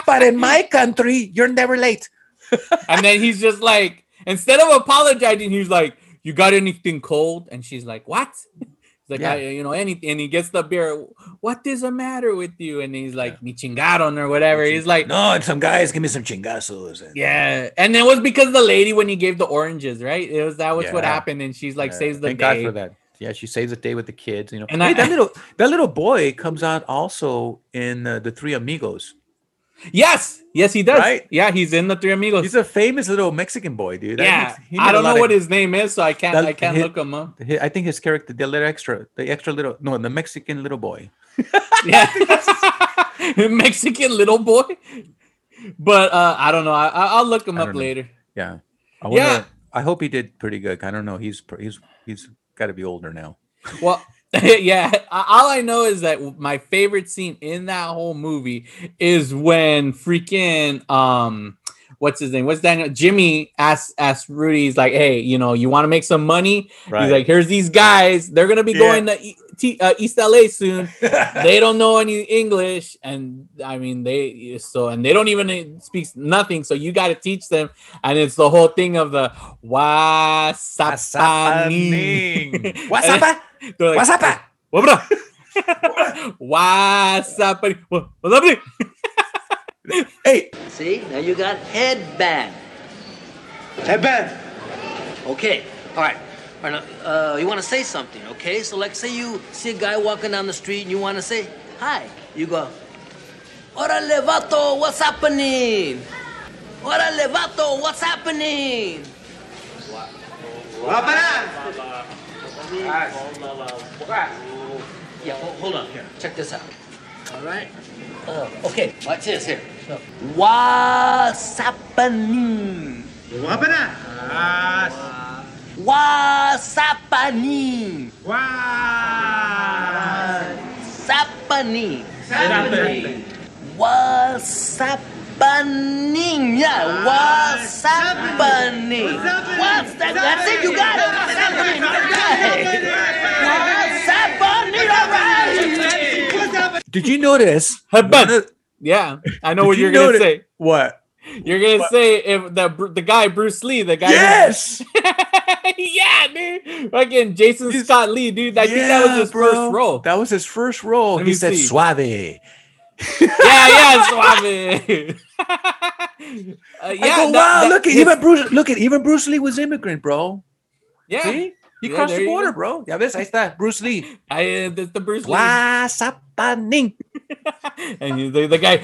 Speaker 4: but in my country, you're never late.
Speaker 5: and then he's just like, instead of apologizing, he's like, "You got anything cold?" And she's like, "What?" He's like,
Speaker 4: Yeah.
Speaker 5: I, you know, anything. And he gets the beer. What is the matter with you? And he's like, "Mi chingaron" or whatever. He's like,
Speaker 4: No, and some guys give me some chingazos. And,
Speaker 5: "Yeah." And it was because the lady when he gave the oranges, right? It was that was what happened, and she's like,
Speaker 4: Yeah,
Speaker 5: saves the
Speaker 4: Thank
Speaker 5: day.
Speaker 4: God for that. Yeah, she saves the day with the kids. You know,
Speaker 5: And
Speaker 4: hey,
Speaker 5: I-
Speaker 4: that little that little boy comes out also in uh, the Three Amigos.
Speaker 5: Yes, yes, he does.
Speaker 4: Right?
Speaker 5: Yeah, he's in the Three Amigos.
Speaker 4: He's a famous little Mexican boy, dude. I
Speaker 5: yeah, I don't know what
Speaker 4: of-
Speaker 5: his name is, so I can't.
Speaker 4: That-
Speaker 5: I can't
Speaker 4: his-
Speaker 5: look him up.
Speaker 4: hi- I think his character, the little extra, the extra little, no, the Mexican little boy.
Speaker 5: Yeah, Mexican little boy. but uh, I don't know. I, I- I'll look him
Speaker 4: I
Speaker 5: up later.
Speaker 4: Yeah. I wonder,
Speaker 5: Yeah.
Speaker 4: I hope he did pretty good. I don't know. He's he's he's got to be older now.
Speaker 5: Well, yeah. All I know is that my favorite scene in that whole movie is when freaking um, what's his name? What's Daniel? Jimmy asks asks Rudy. He's like, hey, you know, you want to make some money?
Speaker 4: Right.
Speaker 5: He's like, here's these guys. They're gonna be
Speaker 4: Yeah.
Speaker 5: going to E- T- uh, East LA soon. they don't know any English, and I mean they so and they don't even speak nothing. So you got to teach them, and it's the whole thing of the wasapaning.
Speaker 6: Wasapa?
Speaker 5: They're like,
Speaker 6: Wasapa?
Speaker 5: What up? Wasapaning. What what's happening?
Speaker 4: Hey,
Speaker 9: See, now you got headband.
Speaker 7: Headband.
Speaker 9: Okay, all right. All right, now, uh, you want to say something, okay? So, like, say you see a guy walking down the street and you want to say hi. You go, Órale, vato, what's happening? Órale, vato, what's happening? Yeah, hold, hold on here. Check this out. All right. Uh, okay, watch this here. What's happening? What's happening? What's happening? What's happening? Yeah, what's happening? What's that? That's it, you got it. What's happening? What's happening? All right.
Speaker 4: Did you notice? Of-
Speaker 5: Yeah, I know what
Speaker 4: you
Speaker 5: you're gonna say.
Speaker 4: What?
Speaker 5: You're gonna say if the the guy Bruce Lee, the guy.
Speaker 4: Yes.
Speaker 5: yeah, dude. Fucking Jason Scott Lee, dude. I think that was his
Speaker 4: bro.
Speaker 5: first role.
Speaker 4: That was his first role.
Speaker 5: Let
Speaker 4: he said
Speaker 5: see.
Speaker 4: suave.
Speaker 5: yeah, yeah, suave. Uh,
Speaker 4: I go, wow,
Speaker 5: that-
Speaker 4: look at even Bruce. Look at even Bruce Lee was immigrant, bro.
Speaker 5: Yeah,
Speaker 4: See? He
Speaker 5: Yeah,
Speaker 4: crossed the
Speaker 5: you
Speaker 4: border, bro. Ya ves, ahí está, Bruce Lee.
Speaker 5: I, uh, that's the Bruce Lee.
Speaker 4: What's happening?
Speaker 5: and you, the, the guy.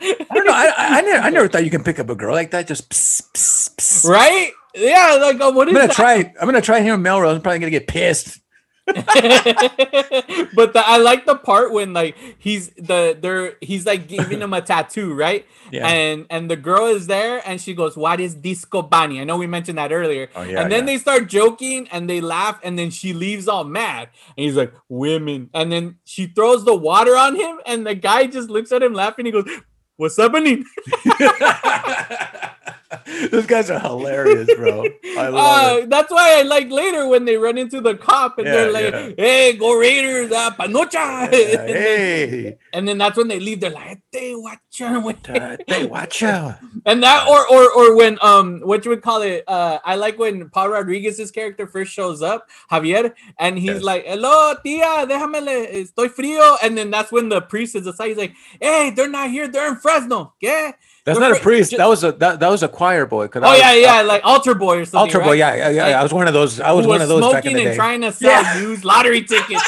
Speaker 4: I don't know. I, I, I never, I never thought you can pick up a girl like that. Just, pss, pss, pss.
Speaker 5: Right? Yeah, like what is
Speaker 4: I'm gonna
Speaker 5: that?
Speaker 4: try. I'm gonna try here in Melrose. I'm probably gonna get pissed.
Speaker 5: but the, I like the part when like he's the they're he's like giving him a tattoo, right?
Speaker 4: Yeah.
Speaker 5: And and the girl is there and she goes, "What is disco bunny?" I know we mentioned that earlier.
Speaker 4: Oh, yeah,
Speaker 5: and then
Speaker 4: yeah.
Speaker 5: they start joking and they laugh and then she leaves all mad and he's like, "Women." And then she throws the water on him and the guy just looks at him laughing. He goes, "What's happening?"
Speaker 4: Those guys are hilarious, bro. I love
Speaker 5: Uh, that's why I like later when they run into the cop and they're
Speaker 4: Yeah,
Speaker 5: like, "Hey, go Raiders, uh, panocha!"
Speaker 4: Yeah,
Speaker 5: and, then,
Speaker 4: hey,
Speaker 5: and then that's when they leave. They're like, "Hey, watch out!"
Speaker 4: uh, hey, watch out.
Speaker 5: and that, or or or when um, what you would call it? Uh, I like when Paul Rodriguez's character first shows up, Javier, and he's
Speaker 4: Yes.
Speaker 5: like, "Hello, tia, déjame, estoy frío," and then that's when the priest is aside. He's like, "Hey, they're not here. They're in Fresno. Yeah."
Speaker 4: That's not a priest.
Speaker 5: ju-
Speaker 4: That was a that, that was a choir boy. 'cause oh, I
Speaker 5: Oh
Speaker 4: was-
Speaker 5: yeah, yeah,
Speaker 4: I-
Speaker 5: like altar boy or something.
Speaker 4: altar boy. Yeah, yeah, yeah.
Speaker 5: Like,
Speaker 4: I was one of those. I was
Speaker 5: who
Speaker 4: one of those back in
Speaker 5: smoking
Speaker 4: the
Speaker 5: and
Speaker 4: day.
Speaker 5: trying to sell
Speaker 4: Yeah.
Speaker 5: used lottery tickets.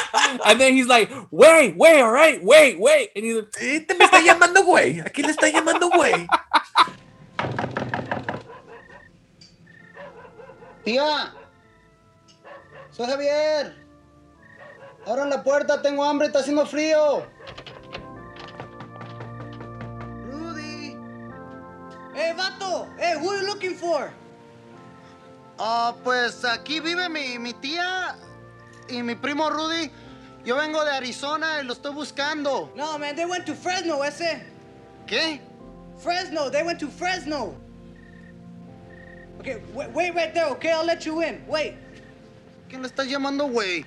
Speaker 5: and then he's like, wait, wait, all right, wait, wait. And he's like,
Speaker 4: Este me está llamando güey. Aquí le está llamando güey.
Speaker 7: Tía. Soy Javier. Abran la puerta, tengo hambre, está haciendo frío.
Speaker 9: Hey, vato! Hey, who are you looking for?
Speaker 7: Ah, pues aquí vive mi, mi tía y mi primo Rudy. Yo vengo de Arizona y lo estoy buscando.
Speaker 9: No, man, they went to Fresno, ese.
Speaker 7: ¿Qué?
Speaker 9: Fresno, they went to Fresno. Okay, wait, wait right there, okay? I'll let you in. Wait.
Speaker 7: ¿Quién le estás llamando, güey?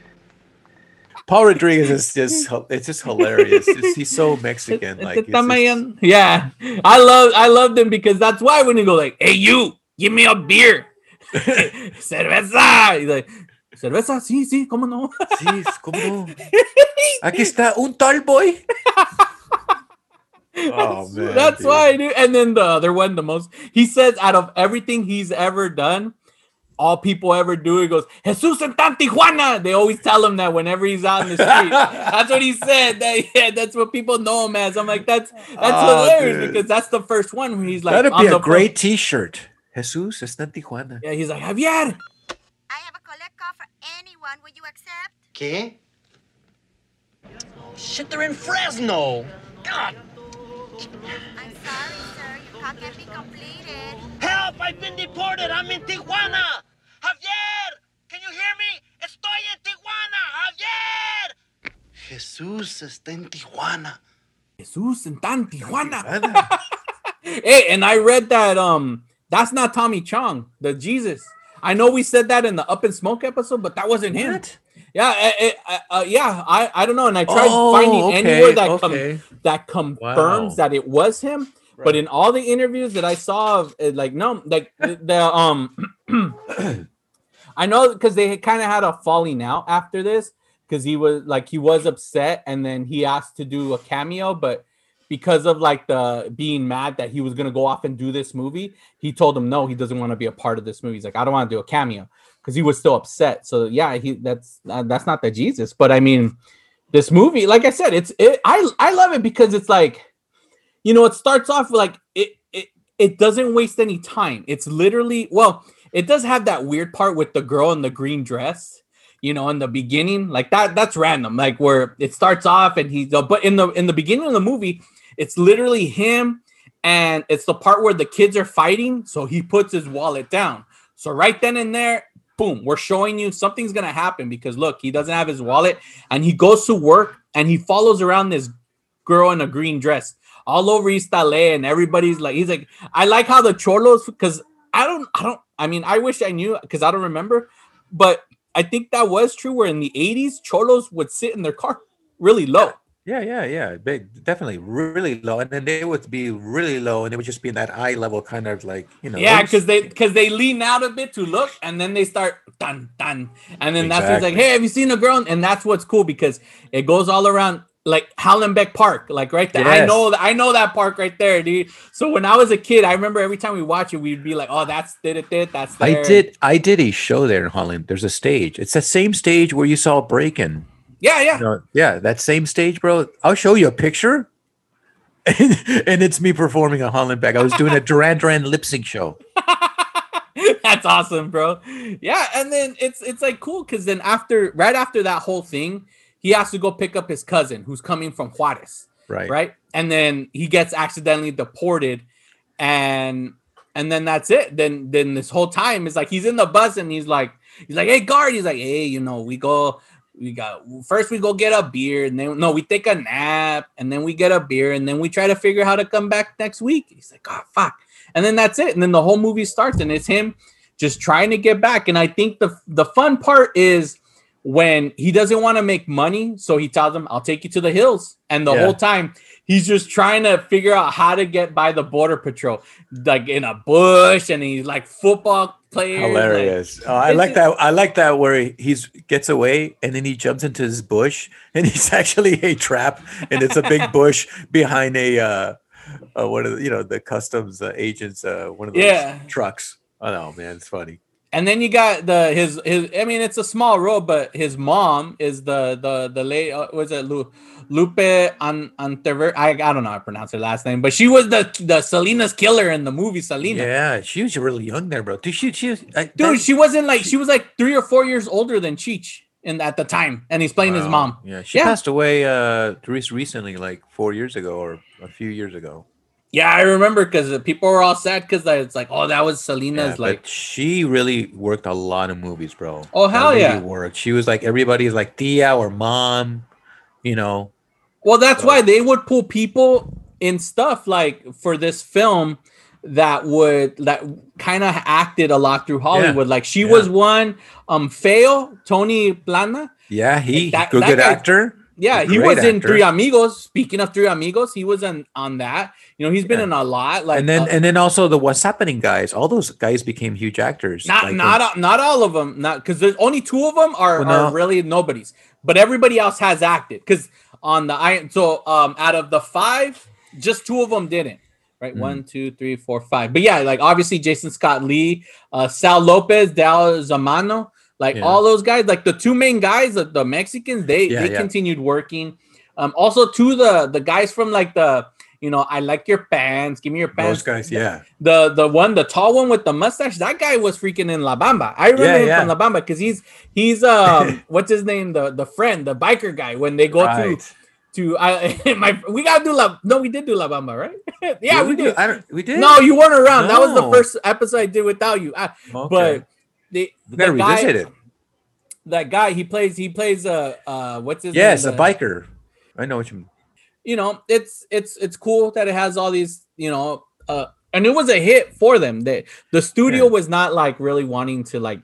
Speaker 4: Paul Rodriguez is just it's just hilarious. It's- he's so Mexican. Like
Speaker 5: "Este
Speaker 4: it's just-
Speaker 5: yeah, I love, I love them because that's why when you go like, hey, you, give me a beer, cerveza. He's like, cerveza, sí, sí, cómo no.
Speaker 4: Sí, ¿cómo no? Aquí está un tall boy. Oh man,
Speaker 5: That's why, dude. And then the other one, the most he says out of everything he's ever done, all people ever do, he goes, Jesus en tan Tijuana. They always tell him that whenever he's out in the street. that's what he said. That, yeah, that's what people know him as. I'm like, that's that's
Speaker 4: Oh,
Speaker 5: hilarious
Speaker 4: dude.
Speaker 5: because that's the first one where he's like,
Speaker 4: That'd be a great T-shirt. Jesus está en Tijuana.
Speaker 5: Yeah, he's like, Javier.
Speaker 10: I have a collect call for anyone. Will you accept?
Speaker 7: ¿Qué?
Speaker 9: Shit, they're in Fresno. God!
Speaker 10: I'm sorry, sir. Your call can't be completed.
Speaker 9: Help! I've been deported. I'm in Tijuana. Javier, can you hear me? Estoy en Tijuana. Javier.
Speaker 7: Jesús está en Tijuana.
Speaker 5: Jesus and Dan Tijuana. hey, and I read that um that's not Tommy Chong, the Jesus. I know we said that in the Up in Smoke episode, but that wasn't him.
Speaker 4: What?
Speaker 5: Yeah, eh, eh, uh, uh, yeah. I, I don't know, and I tried
Speaker 4: Oh,
Speaker 5: finding
Speaker 4: okay,
Speaker 5: anywhere that com- that confirms
Speaker 4: Wow.
Speaker 5: that it was him. But in all the interviews that I saw, of like no, like the, the um, I know because they kind of had a falling out after this because he was like he was upset and then he asked to do a cameo, but because of like the being mad that he was gonna go off and do this movie, he told him no, he doesn't want to be a part of this movie. He's like, I don't want to do a cameo because he was still upset. So yeah, he that's uh, that's not the Jesus, but I mean, this movie, like I said, it's it, I I love it because it's like, you know, it starts off like it it it doesn't waste any time. It's literally well, it does have that weird part with the girl in the green dress you know in the beginning like that that's random like where it starts off and he's but in the in the beginning of the movie it's literally him and it's the part where the kids are fighting so he puts his wallet down so right then and there boom we're showing you something's gonna happen because look he doesn't have his wallet and he goes to work and he follows around this girl in a green dress all over East LA and everybody's like he's like I like how the cholos because I don't I don't I mean I wish I knew because I don't remember but I think that was true where in the 80s cholos would sit in their car really low
Speaker 4: Yeah, yeah, yeah. Big, definitely really low, and then they would be really low, and it would just be in that eye level, kind of like you know.
Speaker 5: yeah because they because they lean out a bit to look and then they start dun dun and then that's like hey have you seen a girl and that's what's cool because it goes all around like Hollenbeck Park like right there I know that I know that park right there dude so when I was a kid I remember every time we watch it we'd be like oh that's did it did that's there.
Speaker 4: I did. I did a show there in Holland. There's a stage. It's the same stage where you saw Breakin'.
Speaker 5: yeah yeah
Speaker 4: You know, yeah, that same stage, bro. I'll show you a picture. and it's me performing a Hollenbeck. I was doing a Duran Duran lip sync show.
Speaker 5: That's awesome, bro. Yeah, and then it's it's like cool because then after right after that whole thing, he has to go pick up his cousin who's coming from Juarez,
Speaker 4: Right.
Speaker 5: right? And then he gets accidentally deported, and and then that's it. Then then this whole time is like he's in the bus and he's like he's like, hey guard, he's like, hey, you know, we go. We got first we go get a beer and then no we take a nap and then we get a beer and then we try to figure out how to come back next week. He's like, oh fuck. And then that's it. And then the whole movie starts and it's him just trying to get back. And I think the the fun part is when he doesn't want to make money, so he tells them, "I'll take you to the hills." And the
Speaker 4: Yeah.
Speaker 5: whole time he's just trying to figure out how to get by the border patrol, like in a bush, and he's like football players. like-
Speaker 4: Hilarious. oh, I like that. I like that where he- he's gets away and then he jumps into his bush and he's actually a trap and it's a big bush behind a uh, uh one of the, you know the customs uh, agents uh one of those
Speaker 5: Yeah.
Speaker 4: trucks. Oh no, man, it's funny.
Speaker 5: And then you got the his his. I mean, it's a small role, but his mom is the the the late. Uh, was it Lu, Lupe An Antever? I I don't know how to pronounce her last name, but she was the the Selena's killer in the movie Selena.
Speaker 4: Yeah, she was really young there, bro. Dude, she, she was, I,
Speaker 5: Dude,
Speaker 4: that-
Speaker 5: she wasn't like she was like three or four years older than Cheech in at the time, and he's playing his mom.
Speaker 4: Yeah, she
Speaker 5: Yeah.
Speaker 4: passed away uh re- recently, like four years ago or a few years ago.
Speaker 5: Yeah, I remember because people were all sad because it's like, oh, that was Selena's
Speaker 4: Yeah,
Speaker 5: like
Speaker 4: she really worked a lot of movies, bro.
Speaker 5: Oh, hell
Speaker 4: lady
Speaker 5: yeah.
Speaker 4: Worked. She was like everybody's like Tia or mom, you know.
Speaker 5: Well, that's
Speaker 4: So-
Speaker 5: why they would pull people in stuff like for this film that would that kind of acted a lot through Hollywood. Like she
Speaker 4: yeah.
Speaker 5: was one, um, Feo Tony Plana.
Speaker 4: Yeah, he
Speaker 5: That-
Speaker 4: good,
Speaker 5: that
Speaker 4: good
Speaker 5: guy-
Speaker 4: actor.
Speaker 5: Yeah, he was in. Three Amigos. Speaking of Three Amigos, he was in on that. You know, he's been
Speaker 4: Yeah.
Speaker 5: in a lot. Like
Speaker 4: and then
Speaker 5: uh,
Speaker 4: and then also the What's Happening guys. All those guys became huge actors.
Speaker 5: not
Speaker 4: like,
Speaker 5: not all- not all of them. Not because there's only two of them are,
Speaker 4: Well, no.
Speaker 5: are really nobodies, but everybody else has acted. Because on the iron, so um, out of the five, just two of them didn't. Right,
Speaker 4: Mm.
Speaker 5: one, two, three, four, five. But yeah, like obviously Jason Scott Lee, uh, Sal Lopez, Del Zamora, like
Speaker 4: Yeah.
Speaker 5: all those guys, like the two main guys, the, the Mexicans, they
Speaker 4: Yeah,
Speaker 5: they
Speaker 4: yeah.
Speaker 5: continued working. Um, also to the the guys from like the you know I like your pants, give me your pants.
Speaker 4: those guys. Yeah,
Speaker 5: The the one, the tall one with the mustache, that guy was freaking in La Bamba. I remember
Speaker 4: Yeah,
Speaker 5: him
Speaker 4: yeah.
Speaker 5: from La Bamba because he's he's um what's his name? The the friend, the biker guy. When they go to
Speaker 4: Right.
Speaker 5: to I my we gotta do La no we did do La Bamba right yeah
Speaker 4: Did
Speaker 5: we
Speaker 4: do-
Speaker 5: did
Speaker 4: I don't, we did.
Speaker 5: no you weren't around that was the first episode I did without you I,
Speaker 4: Okay.
Speaker 5: but the,
Speaker 4: we
Speaker 5: guy-
Speaker 4: revisit it.
Speaker 5: that guy he plays he plays uh uh what's his name?
Speaker 4: Yes, a biker. I know what you mean.
Speaker 5: you know it's it's it's cool that it has all these you know uh and it was a hit for them the the studio
Speaker 4: Yeah.
Speaker 5: was not like really wanting to like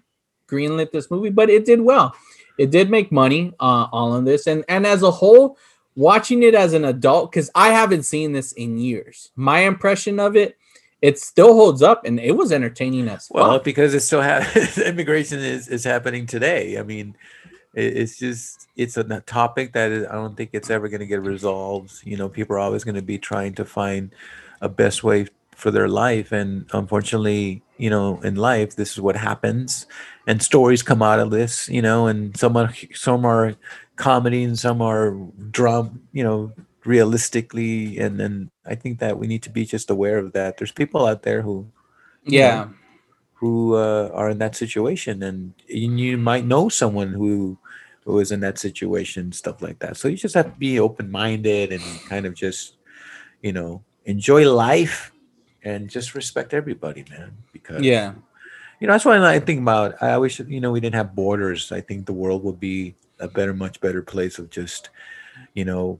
Speaker 5: greenlit this movie but it did well it did make money uh all on this and and as a whole watching it as an adult because i haven't seen this in years my impression of it it still holds up and it was entertaining as
Speaker 4: Well,
Speaker 5: fuck.
Speaker 4: because it's still ha- immigration is, is happening today. I mean, it, it's just it's a topic that is, I don't think it's ever going to get resolved. You know, people are always going to be trying to find a best way for their life, and unfortunately, you know, in life, this is what happens, and stories come out of this. You know, and some are some are comedy and some are drum. You know, realistically, and and I think that we need to be just aware of that. There's people out there who you know,
Speaker 5: yeah.
Speaker 4: who uh, are in that situation and you you might know someone who who is in that situation stuff like that. So you just have to be open-minded and kind of just you know enjoy life and just respect everybody man because
Speaker 5: yeah.
Speaker 4: you know that's why i think about i wish you know we didn't have borders. I think the world would be a better much better place of just you know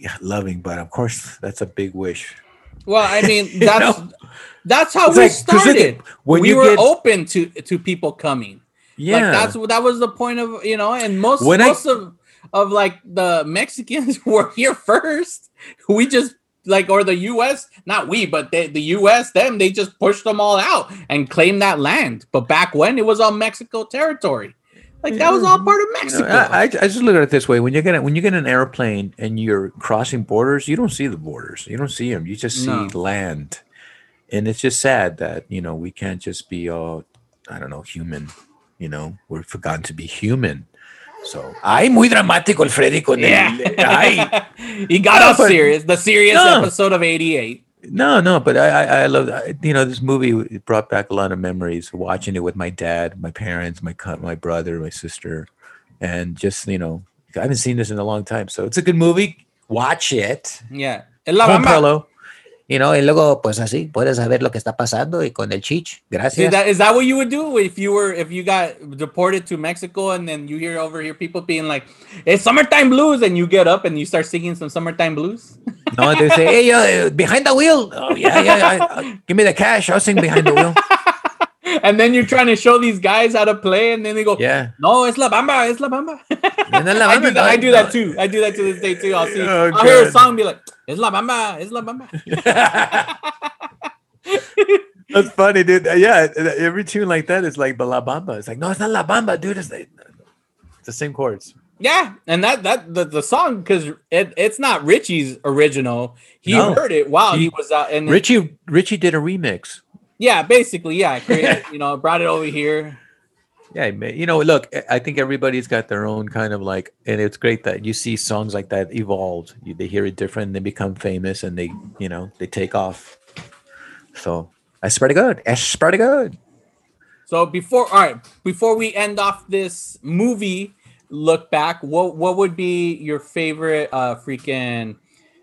Speaker 4: yeah, loving but of course that's a big wish
Speaker 5: well i mean that's
Speaker 4: know?
Speaker 5: that's how
Speaker 4: It's
Speaker 5: we
Speaker 4: like, 'cause look at-
Speaker 5: started
Speaker 4: when
Speaker 5: we
Speaker 4: you
Speaker 5: were
Speaker 4: get-
Speaker 5: open to to people coming
Speaker 4: yeah
Speaker 5: Like that's what that was the point of you know, and most
Speaker 4: When I-
Speaker 5: most of of like the Mexicans were here first. We just like or the U.S. Not we, but they, the U.S. Them they just pushed them all out and claimed that land. But back when it was all Mexico territory, like that was all mm-hmm. part of
Speaker 4: You know,
Speaker 5: Mexico.
Speaker 4: I, I, I just look at it this way: when you get when you get an airplane and you're crossing borders, you don't see the borders. You don't see them. You just see
Speaker 5: No.
Speaker 4: land, and it's just sad that you know we can't just be all I don't know human. You know, we're forgotten to be human. So
Speaker 6: Ay, muy dramático el Freddy con el.
Speaker 5: yeah, he got
Speaker 4: No,
Speaker 5: us serious. The serious
Speaker 4: No.
Speaker 5: episode of '88.
Speaker 4: No, no, but I I, I love I- you know this movie. It brought back a lot of memories. Watching it with my dad, my parents, my my brother, my sister, and just you know I haven't seen this in a long time. So it's a good movie. Watch it.
Speaker 5: Yeah, la bamba.
Speaker 4: Cómpralo.
Speaker 6: Y no, y luego, pues así, puedes saber lo que está pasando y con el chich. Gracias.
Speaker 5: that, is that what you would do if you were if you got deported to Mexico and then you hear over here people being like, "It's summertime blues," and you get up and you start singing some summertime blues?
Speaker 4: No, they say, hey, yo, eh, behind the wheel. Oh, yeah, yeah. I- give me the cash. I'll sing behind the wheel.
Speaker 5: and then you're trying to show these guys how to play, and then they go,
Speaker 4: Yeah.
Speaker 5: "No, it's la bamba, it's la bamba."
Speaker 4: And then
Speaker 5: I do that. I do that too. I do that to this day too. I'll see.
Speaker 4: Oh,
Speaker 5: I'll hear a song be like, "It's la bamba, it's la bamba."
Speaker 4: That's funny, dude. Uh, Yeah, every tune like that is like the La Bamba. It's like, no, it's not La Bamba, dude. It's, like, it's the same chords.
Speaker 5: Yeah, and that that the, the song because it, it's not Richie's original. He
Speaker 4: No.
Speaker 5: heard it while he,
Speaker 4: He-
Speaker 5: was out, and
Speaker 4: Richie Richie did a remix.
Speaker 5: Yeah, basically, yeah, created, you know, brought it over here.
Speaker 4: Yeah, you know, look, I- I think everybody's got their own kind of like, and it's great that you see songs like that evolved. You, they hear it different, they become famous, and they, you know, they take off. So that's pretty good. That's pretty good.
Speaker 5: So before, all right, before we end off this movie look back, what what would be your favorite uh freaking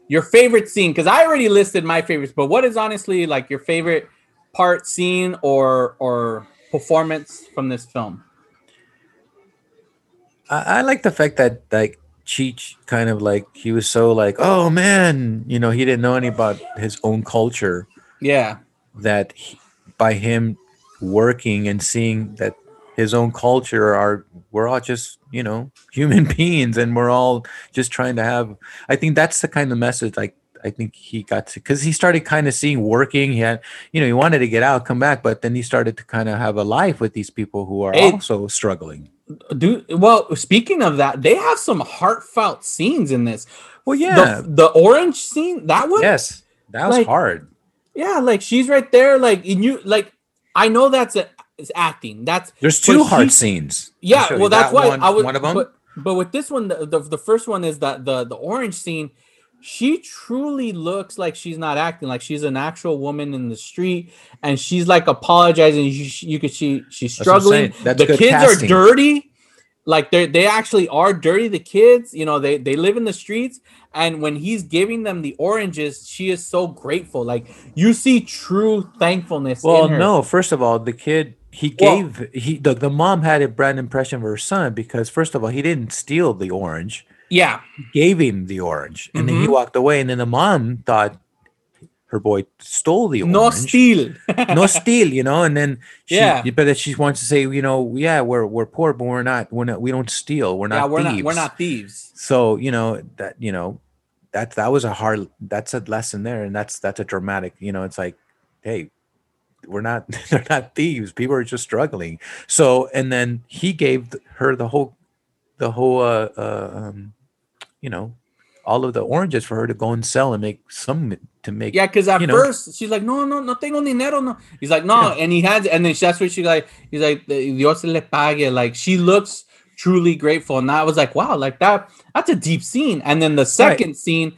Speaker 5: your favorite scene? Because I already listed my favorites, but what is honestly like your favorite part, scene, or or performance from this film?
Speaker 4: I, I like the fact that like Cheech kind of like he was so like, oh man, you know, he didn't know any about his own culture.
Speaker 5: Yeah,
Speaker 4: That he, by him working and seeing that his own culture are we're all just you know human beings and we're all just trying to have. I think that's the kind of message like. I think he got to because he started kind of seeing working. He had, you know, he wanted to get out, come back, but then he started to kind of have a life with these people who are
Speaker 5: Hey.
Speaker 4: also struggling.
Speaker 5: Do Well, speaking of that, they have some heartfelt scenes in this.
Speaker 4: Well, yeah,
Speaker 5: The, the orange scene, that one.
Speaker 4: yes, that was
Speaker 5: Like,
Speaker 4: hard.
Speaker 5: Yeah, like she's right there. Like and you, like I know that's a, it's acting. That's
Speaker 4: There's two hard scenes.
Speaker 5: Yeah, well, that's
Speaker 4: that
Speaker 5: why
Speaker 4: one,
Speaker 5: I was
Speaker 4: one of them.
Speaker 5: But, but with this one, the, the the first one is that the the orange scene. She truly looks like she's not acting, like she's an actual woman in the street, and she's like apologizing. You, you could see she's
Speaker 4: That's what I'm
Speaker 5: struggling. the kids
Speaker 4: casting.
Speaker 5: are dirty. like they they actually are dirty. The kids, you know, they they live in the streets, and when he's giving them the oranges, she is so grateful. Like you see true thankfulness.
Speaker 4: Well,
Speaker 5: in her.
Speaker 4: no. First of all, the kid he
Speaker 5: Well-
Speaker 4: gave he the, the mom had a bad impression of her son because first of all he didn't steal the orange.
Speaker 5: Yeah,
Speaker 4: gave him the orange, and then he
Speaker 5: Mhm.
Speaker 4: walked away. And then the mom thought her boy stole the orange.
Speaker 5: no steal.
Speaker 4: no steal, you know. And then she,
Speaker 5: Yeah.
Speaker 4: but then she wants to say, you know, yeah, we're we're poor, but we're not, we're not, we don't steal, we're not
Speaker 5: yeah, we're
Speaker 4: thieves.
Speaker 5: not we're not thieves.
Speaker 4: So you know that you know that that was a hard that's a lesson there, and that's that's a dramatic. You know, it's like, hey, we're not they're not thieves. People are just struggling. So and then he gave her the whole the whole uh, uh um you know all of the oranges for her to go and sell and make some to make
Speaker 5: Yeah, because at
Speaker 4: you know,
Speaker 5: first she's like, no, no, no tengo dinero, no. He's like, no, and he has, and then that's what she like. He's like, Dios le pague. Like she looks truly grateful, and I was like, wow, like that. That's a deep scene. And then the second scene,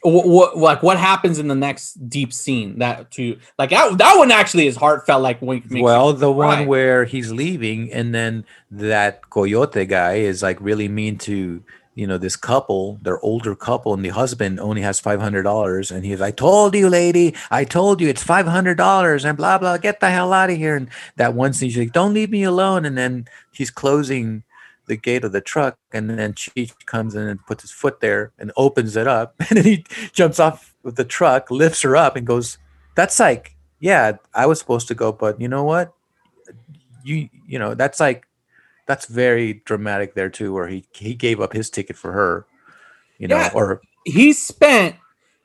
Speaker 5: what, what, like what happens in the next deep scene? That to like that, that one actually is heartfelt. Like when
Speaker 4: well the
Speaker 5: cry.
Speaker 4: one where he's leaving and then that coyote guy is like really mean to you know this couple their older couple and the husband only has $500 and he's i told you lady. I told you it's $500 and blah blah. Get the hell out of here. And that one scene she's like don't leave me alone. And then he's closing the gate of the truck and then she comes in and puts his foot there and opens it up and then he jumps off of the truck lifts her up and goes that's like yeah i was supposed to go but you know what? You you know that's like that's very dramatic there too where he he gave up his ticket for her you know
Speaker 5: Yeah.
Speaker 4: or
Speaker 5: he spent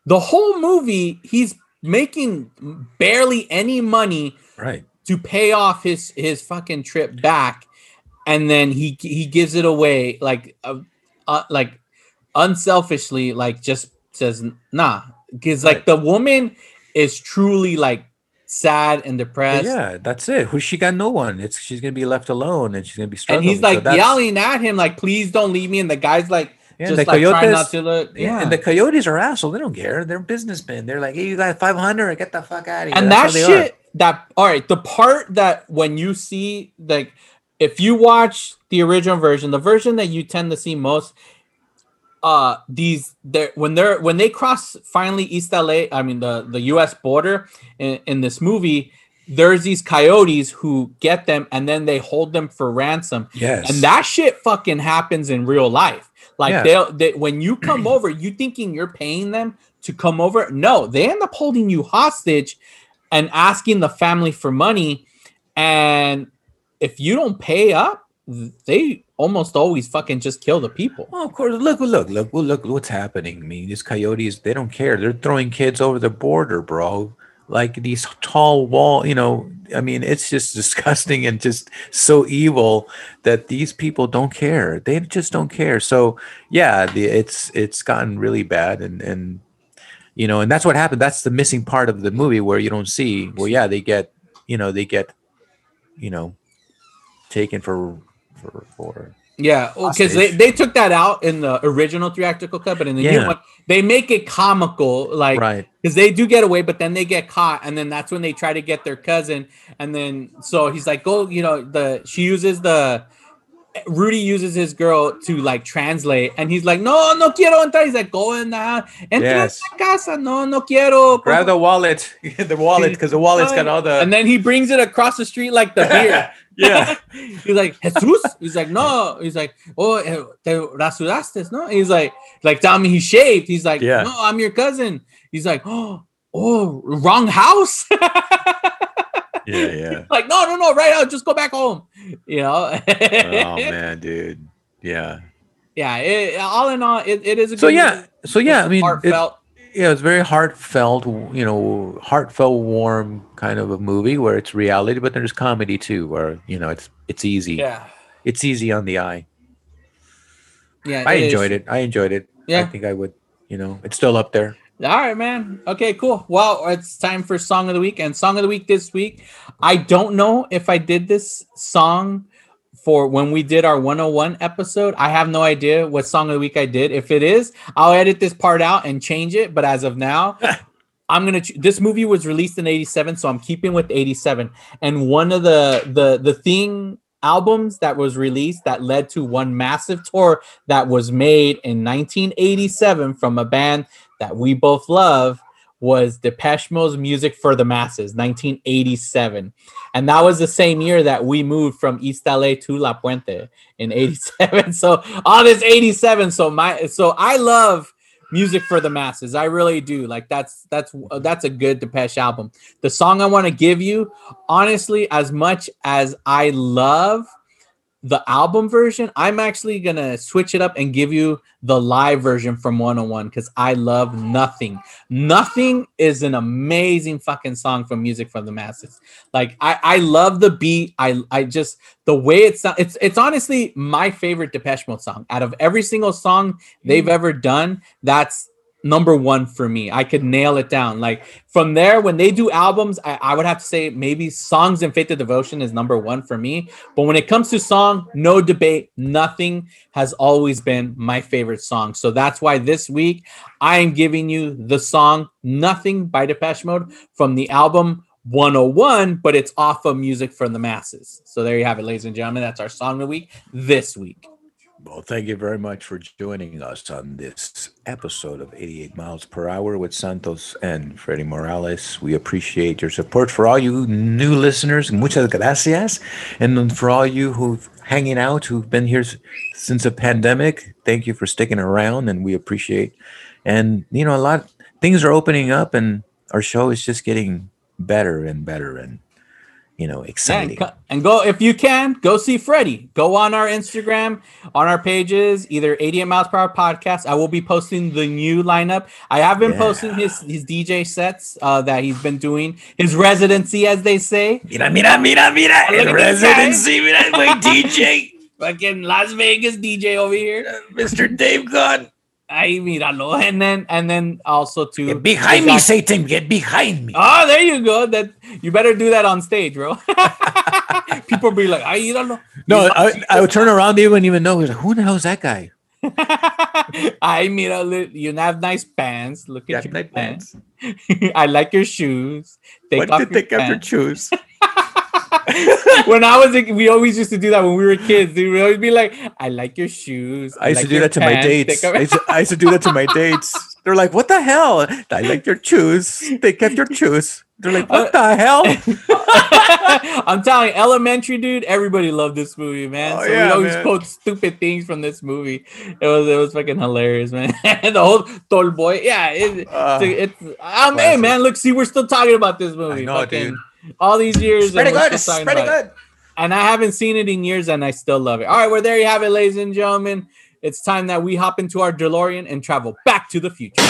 Speaker 5: the whole movie. He's making barely any money
Speaker 4: right
Speaker 5: to pay off his his fucking trip back and then he he gives it away like uh, uh, like unselfishly like just says nah because like the woman is truly like sad and depressed.
Speaker 4: yeah that's it. Who she got no one. It's she's gonna be left alone and she's gonna be struggling.
Speaker 5: and
Speaker 4: he's
Speaker 5: like
Speaker 4: that's-
Speaker 5: yelling at him like please don't leave me. And the guy's like
Speaker 4: Yeah,
Speaker 5: just
Speaker 4: the
Speaker 5: like trying
Speaker 4: coyotes-
Speaker 5: not to look.
Speaker 4: Yeah, and the coyotes are assholes. They don't care. They're businessmen. They're like hey you got 500 get the fuck out of here.
Speaker 5: And
Speaker 4: That's
Speaker 5: that
Speaker 4: how they are.
Speaker 5: shit that all right the part that when you see like if you watch the original version the version that you tend to see most uh these they're when they're when they cross finally east la i mean the the us border in, in this movie there's these coyotes who get them and then they hold them for ransom
Speaker 4: Yes.
Speaker 5: and that shit fucking happens in real life like
Speaker 4: Yeah.
Speaker 5: they'll they, when you come over you thinking you're paying them to come over no they end up holding you hostage and asking the family for money and if you don't pay up they almost always fucking just kill the people
Speaker 4: of course. Look, look, look, look, look what's happening. I mean, these coyotes, they don't care. They're throwing kids over the border, bro. Like these tall wall, you know, I mean, it's just disgusting and just so evil that these people don't care. They just don't care. So yeah, the, it's it's gotten really bad and and you know, and that's what happened. That's the missing part of the movie where you don't see. Well, yeah, they get, you know, they get, you know, taken for for for
Speaker 5: Yeah, oh, because they, they took that out in the original theatrical cut, but in the new one, they make it comical, like
Speaker 4: Right.
Speaker 5: because they do get away, but then they get caught, and then that's when they try to get their cousin, and then so he's like, go, you know, the she uses the Rudy uses his girl to like translate, and he's like, no, no quiero entrar. He's like, go in now, entra
Speaker 4: Yes.
Speaker 5: a casa, no, no quiero.
Speaker 4: grab the wallet, the wallet, because the wallet's got all the
Speaker 5: and then he brings it across the street like the beer.
Speaker 4: yeah.
Speaker 5: He's like, Jesus. He's like, no. He's like, oh, eh, te rasuraste, no? He's like, like, tell me he shaved. He's like,
Speaker 4: Yeah.
Speaker 5: no, I'm your cousin. He's like, oh, oh, wrong house.
Speaker 4: Yeah, yeah.
Speaker 5: like, no, no, no, right out. Just go back home. You know?
Speaker 4: oh man, dude. Yeah.
Speaker 5: Yeah. It, all in all, it, it is a good.
Speaker 4: So
Speaker 5: good
Speaker 4: yeah, so yeah, I mean, it-
Speaker 5: heartfelt.
Speaker 4: Yeah, it's very heartfelt, you know, heartfelt, warm kind of a movie where it's reality, but there's comedy too, where you know it's it's easy.
Speaker 5: Yeah.
Speaker 4: It's easy on the eye.
Speaker 5: Yeah.
Speaker 4: I
Speaker 5: it is.
Speaker 4: enjoyed it. I enjoyed it.
Speaker 5: Yeah, I
Speaker 4: think I would. You know, it's still up there.
Speaker 5: All right, man. Okay, cool. Well, it's time for song of the week. And song of the week this week, I don't know if I did this song for when we did our 101 episode. I have no idea what song of the week I did. If it is, I'll edit this part out and change it. But as of now, I'm gonna. Ch- this movie was released in '87, so I'm keeping with '87. And one of the the the thing albums that was released that led to one massive tour that was made in 1987 from a band that we both love was Depeche Mode's Music for the Masses, 1987. And that was the same year that we moved from East LA to La Puente in 87. So all this 87. So my so I love music for the masses. I really do. Like that's that's that's a good Depeche album. The song I want to give you, honestly, as much as I love the album version, I'm actually gonna switch it up and give you the live version from 101 because I love nothing. Nothing is an amazing fucking song from music for the masses. Like I, I love the beat. I I just the way it's it's it's honestly my favorite Depeche Mode song. Out of every single song they've mm. ever done, that's number one for me. I could nail it down. Like from there, when they do albums, I, I would have to say maybe songs and faith of devotion is number one for me. But when it comes to song, no debate, nothing has always been my favorite song. So that's why this week I am giving you the song Nothing by Depeche Mode from the album 101, but it's off of music for the masses. So there you have it, ladies and gentlemen. That's our song of the week this week.
Speaker 4: Well, thank you very much for joining us on this episode of 88 Miles Per Hour with Santos and Freddie Morales. We appreciate your support. For all you new listeners, muchas gracias. And for all you who've hanging out, who've been here since the pandemic, thank you for sticking around and we appreciate. And, you know, a lot, things are opening up and our show is just getting better and better and, you know, exciting.
Speaker 5: co- and go if you can go see Freddie. Go on our Instagram, on our pages, either 88 miles per hour podcast. I will be posting the new lineup. I have been
Speaker 4: Yeah.
Speaker 5: posting his his DJ sets uh, that he's been doing, his residency, as they say.
Speaker 4: Mira, mira, mira, mira.
Speaker 5: Look at
Speaker 4: El
Speaker 5: this guy.
Speaker 4: residency, mira, my DJ.
Speaker 5: Fucking Las Vegas DJ over here,
Speaker 4: Mr. Dave Gahan.
Speaker 5: Ay, míralo. And then and then also to
Speaker 4: Get behind me, Satan. Get behind me.
Speaker 5: Oh, there you go. That you better do that on stage, bro. People be like, I don't know.
Speaker 4: No, I, I would turn around. They wouldn't even know. Like, Who the hell is that guy?
Speaker 5: I míralo. You have nice pants. Look at your
Speaker 4: nice
Speaker 5: pants. I like your shoes. Take
Speaker 4: did
Speaker 5: off
Speaker 4: they
Speaker 5: your
Speaker 4: take off your
Speaker 5: pants.
Speaker 4: shoes?
Speaker 5: when I was, a, we always used to do that when we were kids. They would always be like, "I like your shoes."
Speaker 4: I used
Speaker 5: like
Speaker 4: to do that to my dates. I used to, I used to do that to my dates. They're like, What the hell? I like your shoes. They kept your shoes. They're like, What the hell?
Speaker 5: I'm telling you, Elementary, dude. Everybody loved this movie, man.
Speaker 4: Oh,
Speaker 5: so
Speaker 4: yeah,
Speaker 5: we always
Speaker 4: man.
Speaker 5: quote stupid things from this movie. It was it was fucking hilarious, man. the whole Tall Boy, yeah. It,
Speaker 4: Uh,
Speaker 5: it's, it's um, hey,
Speaker 4: classic.
Speaker 5: man. Look, see, we're still talking about this movie.
Speaker 4: know,
Speaker 5: fucking
Speaker 4: dude.
Speaker 5: All these years,
Speaker 6: It's pretty good. It's pretty
Speaker 5: it.
Speaker 6: good.
Speaker 5: And I haven't seen it in years, and I still love it. All right, well, there you have it, ladies and gentlemen. It's time that we hop into our DeLorean and travel back to the future.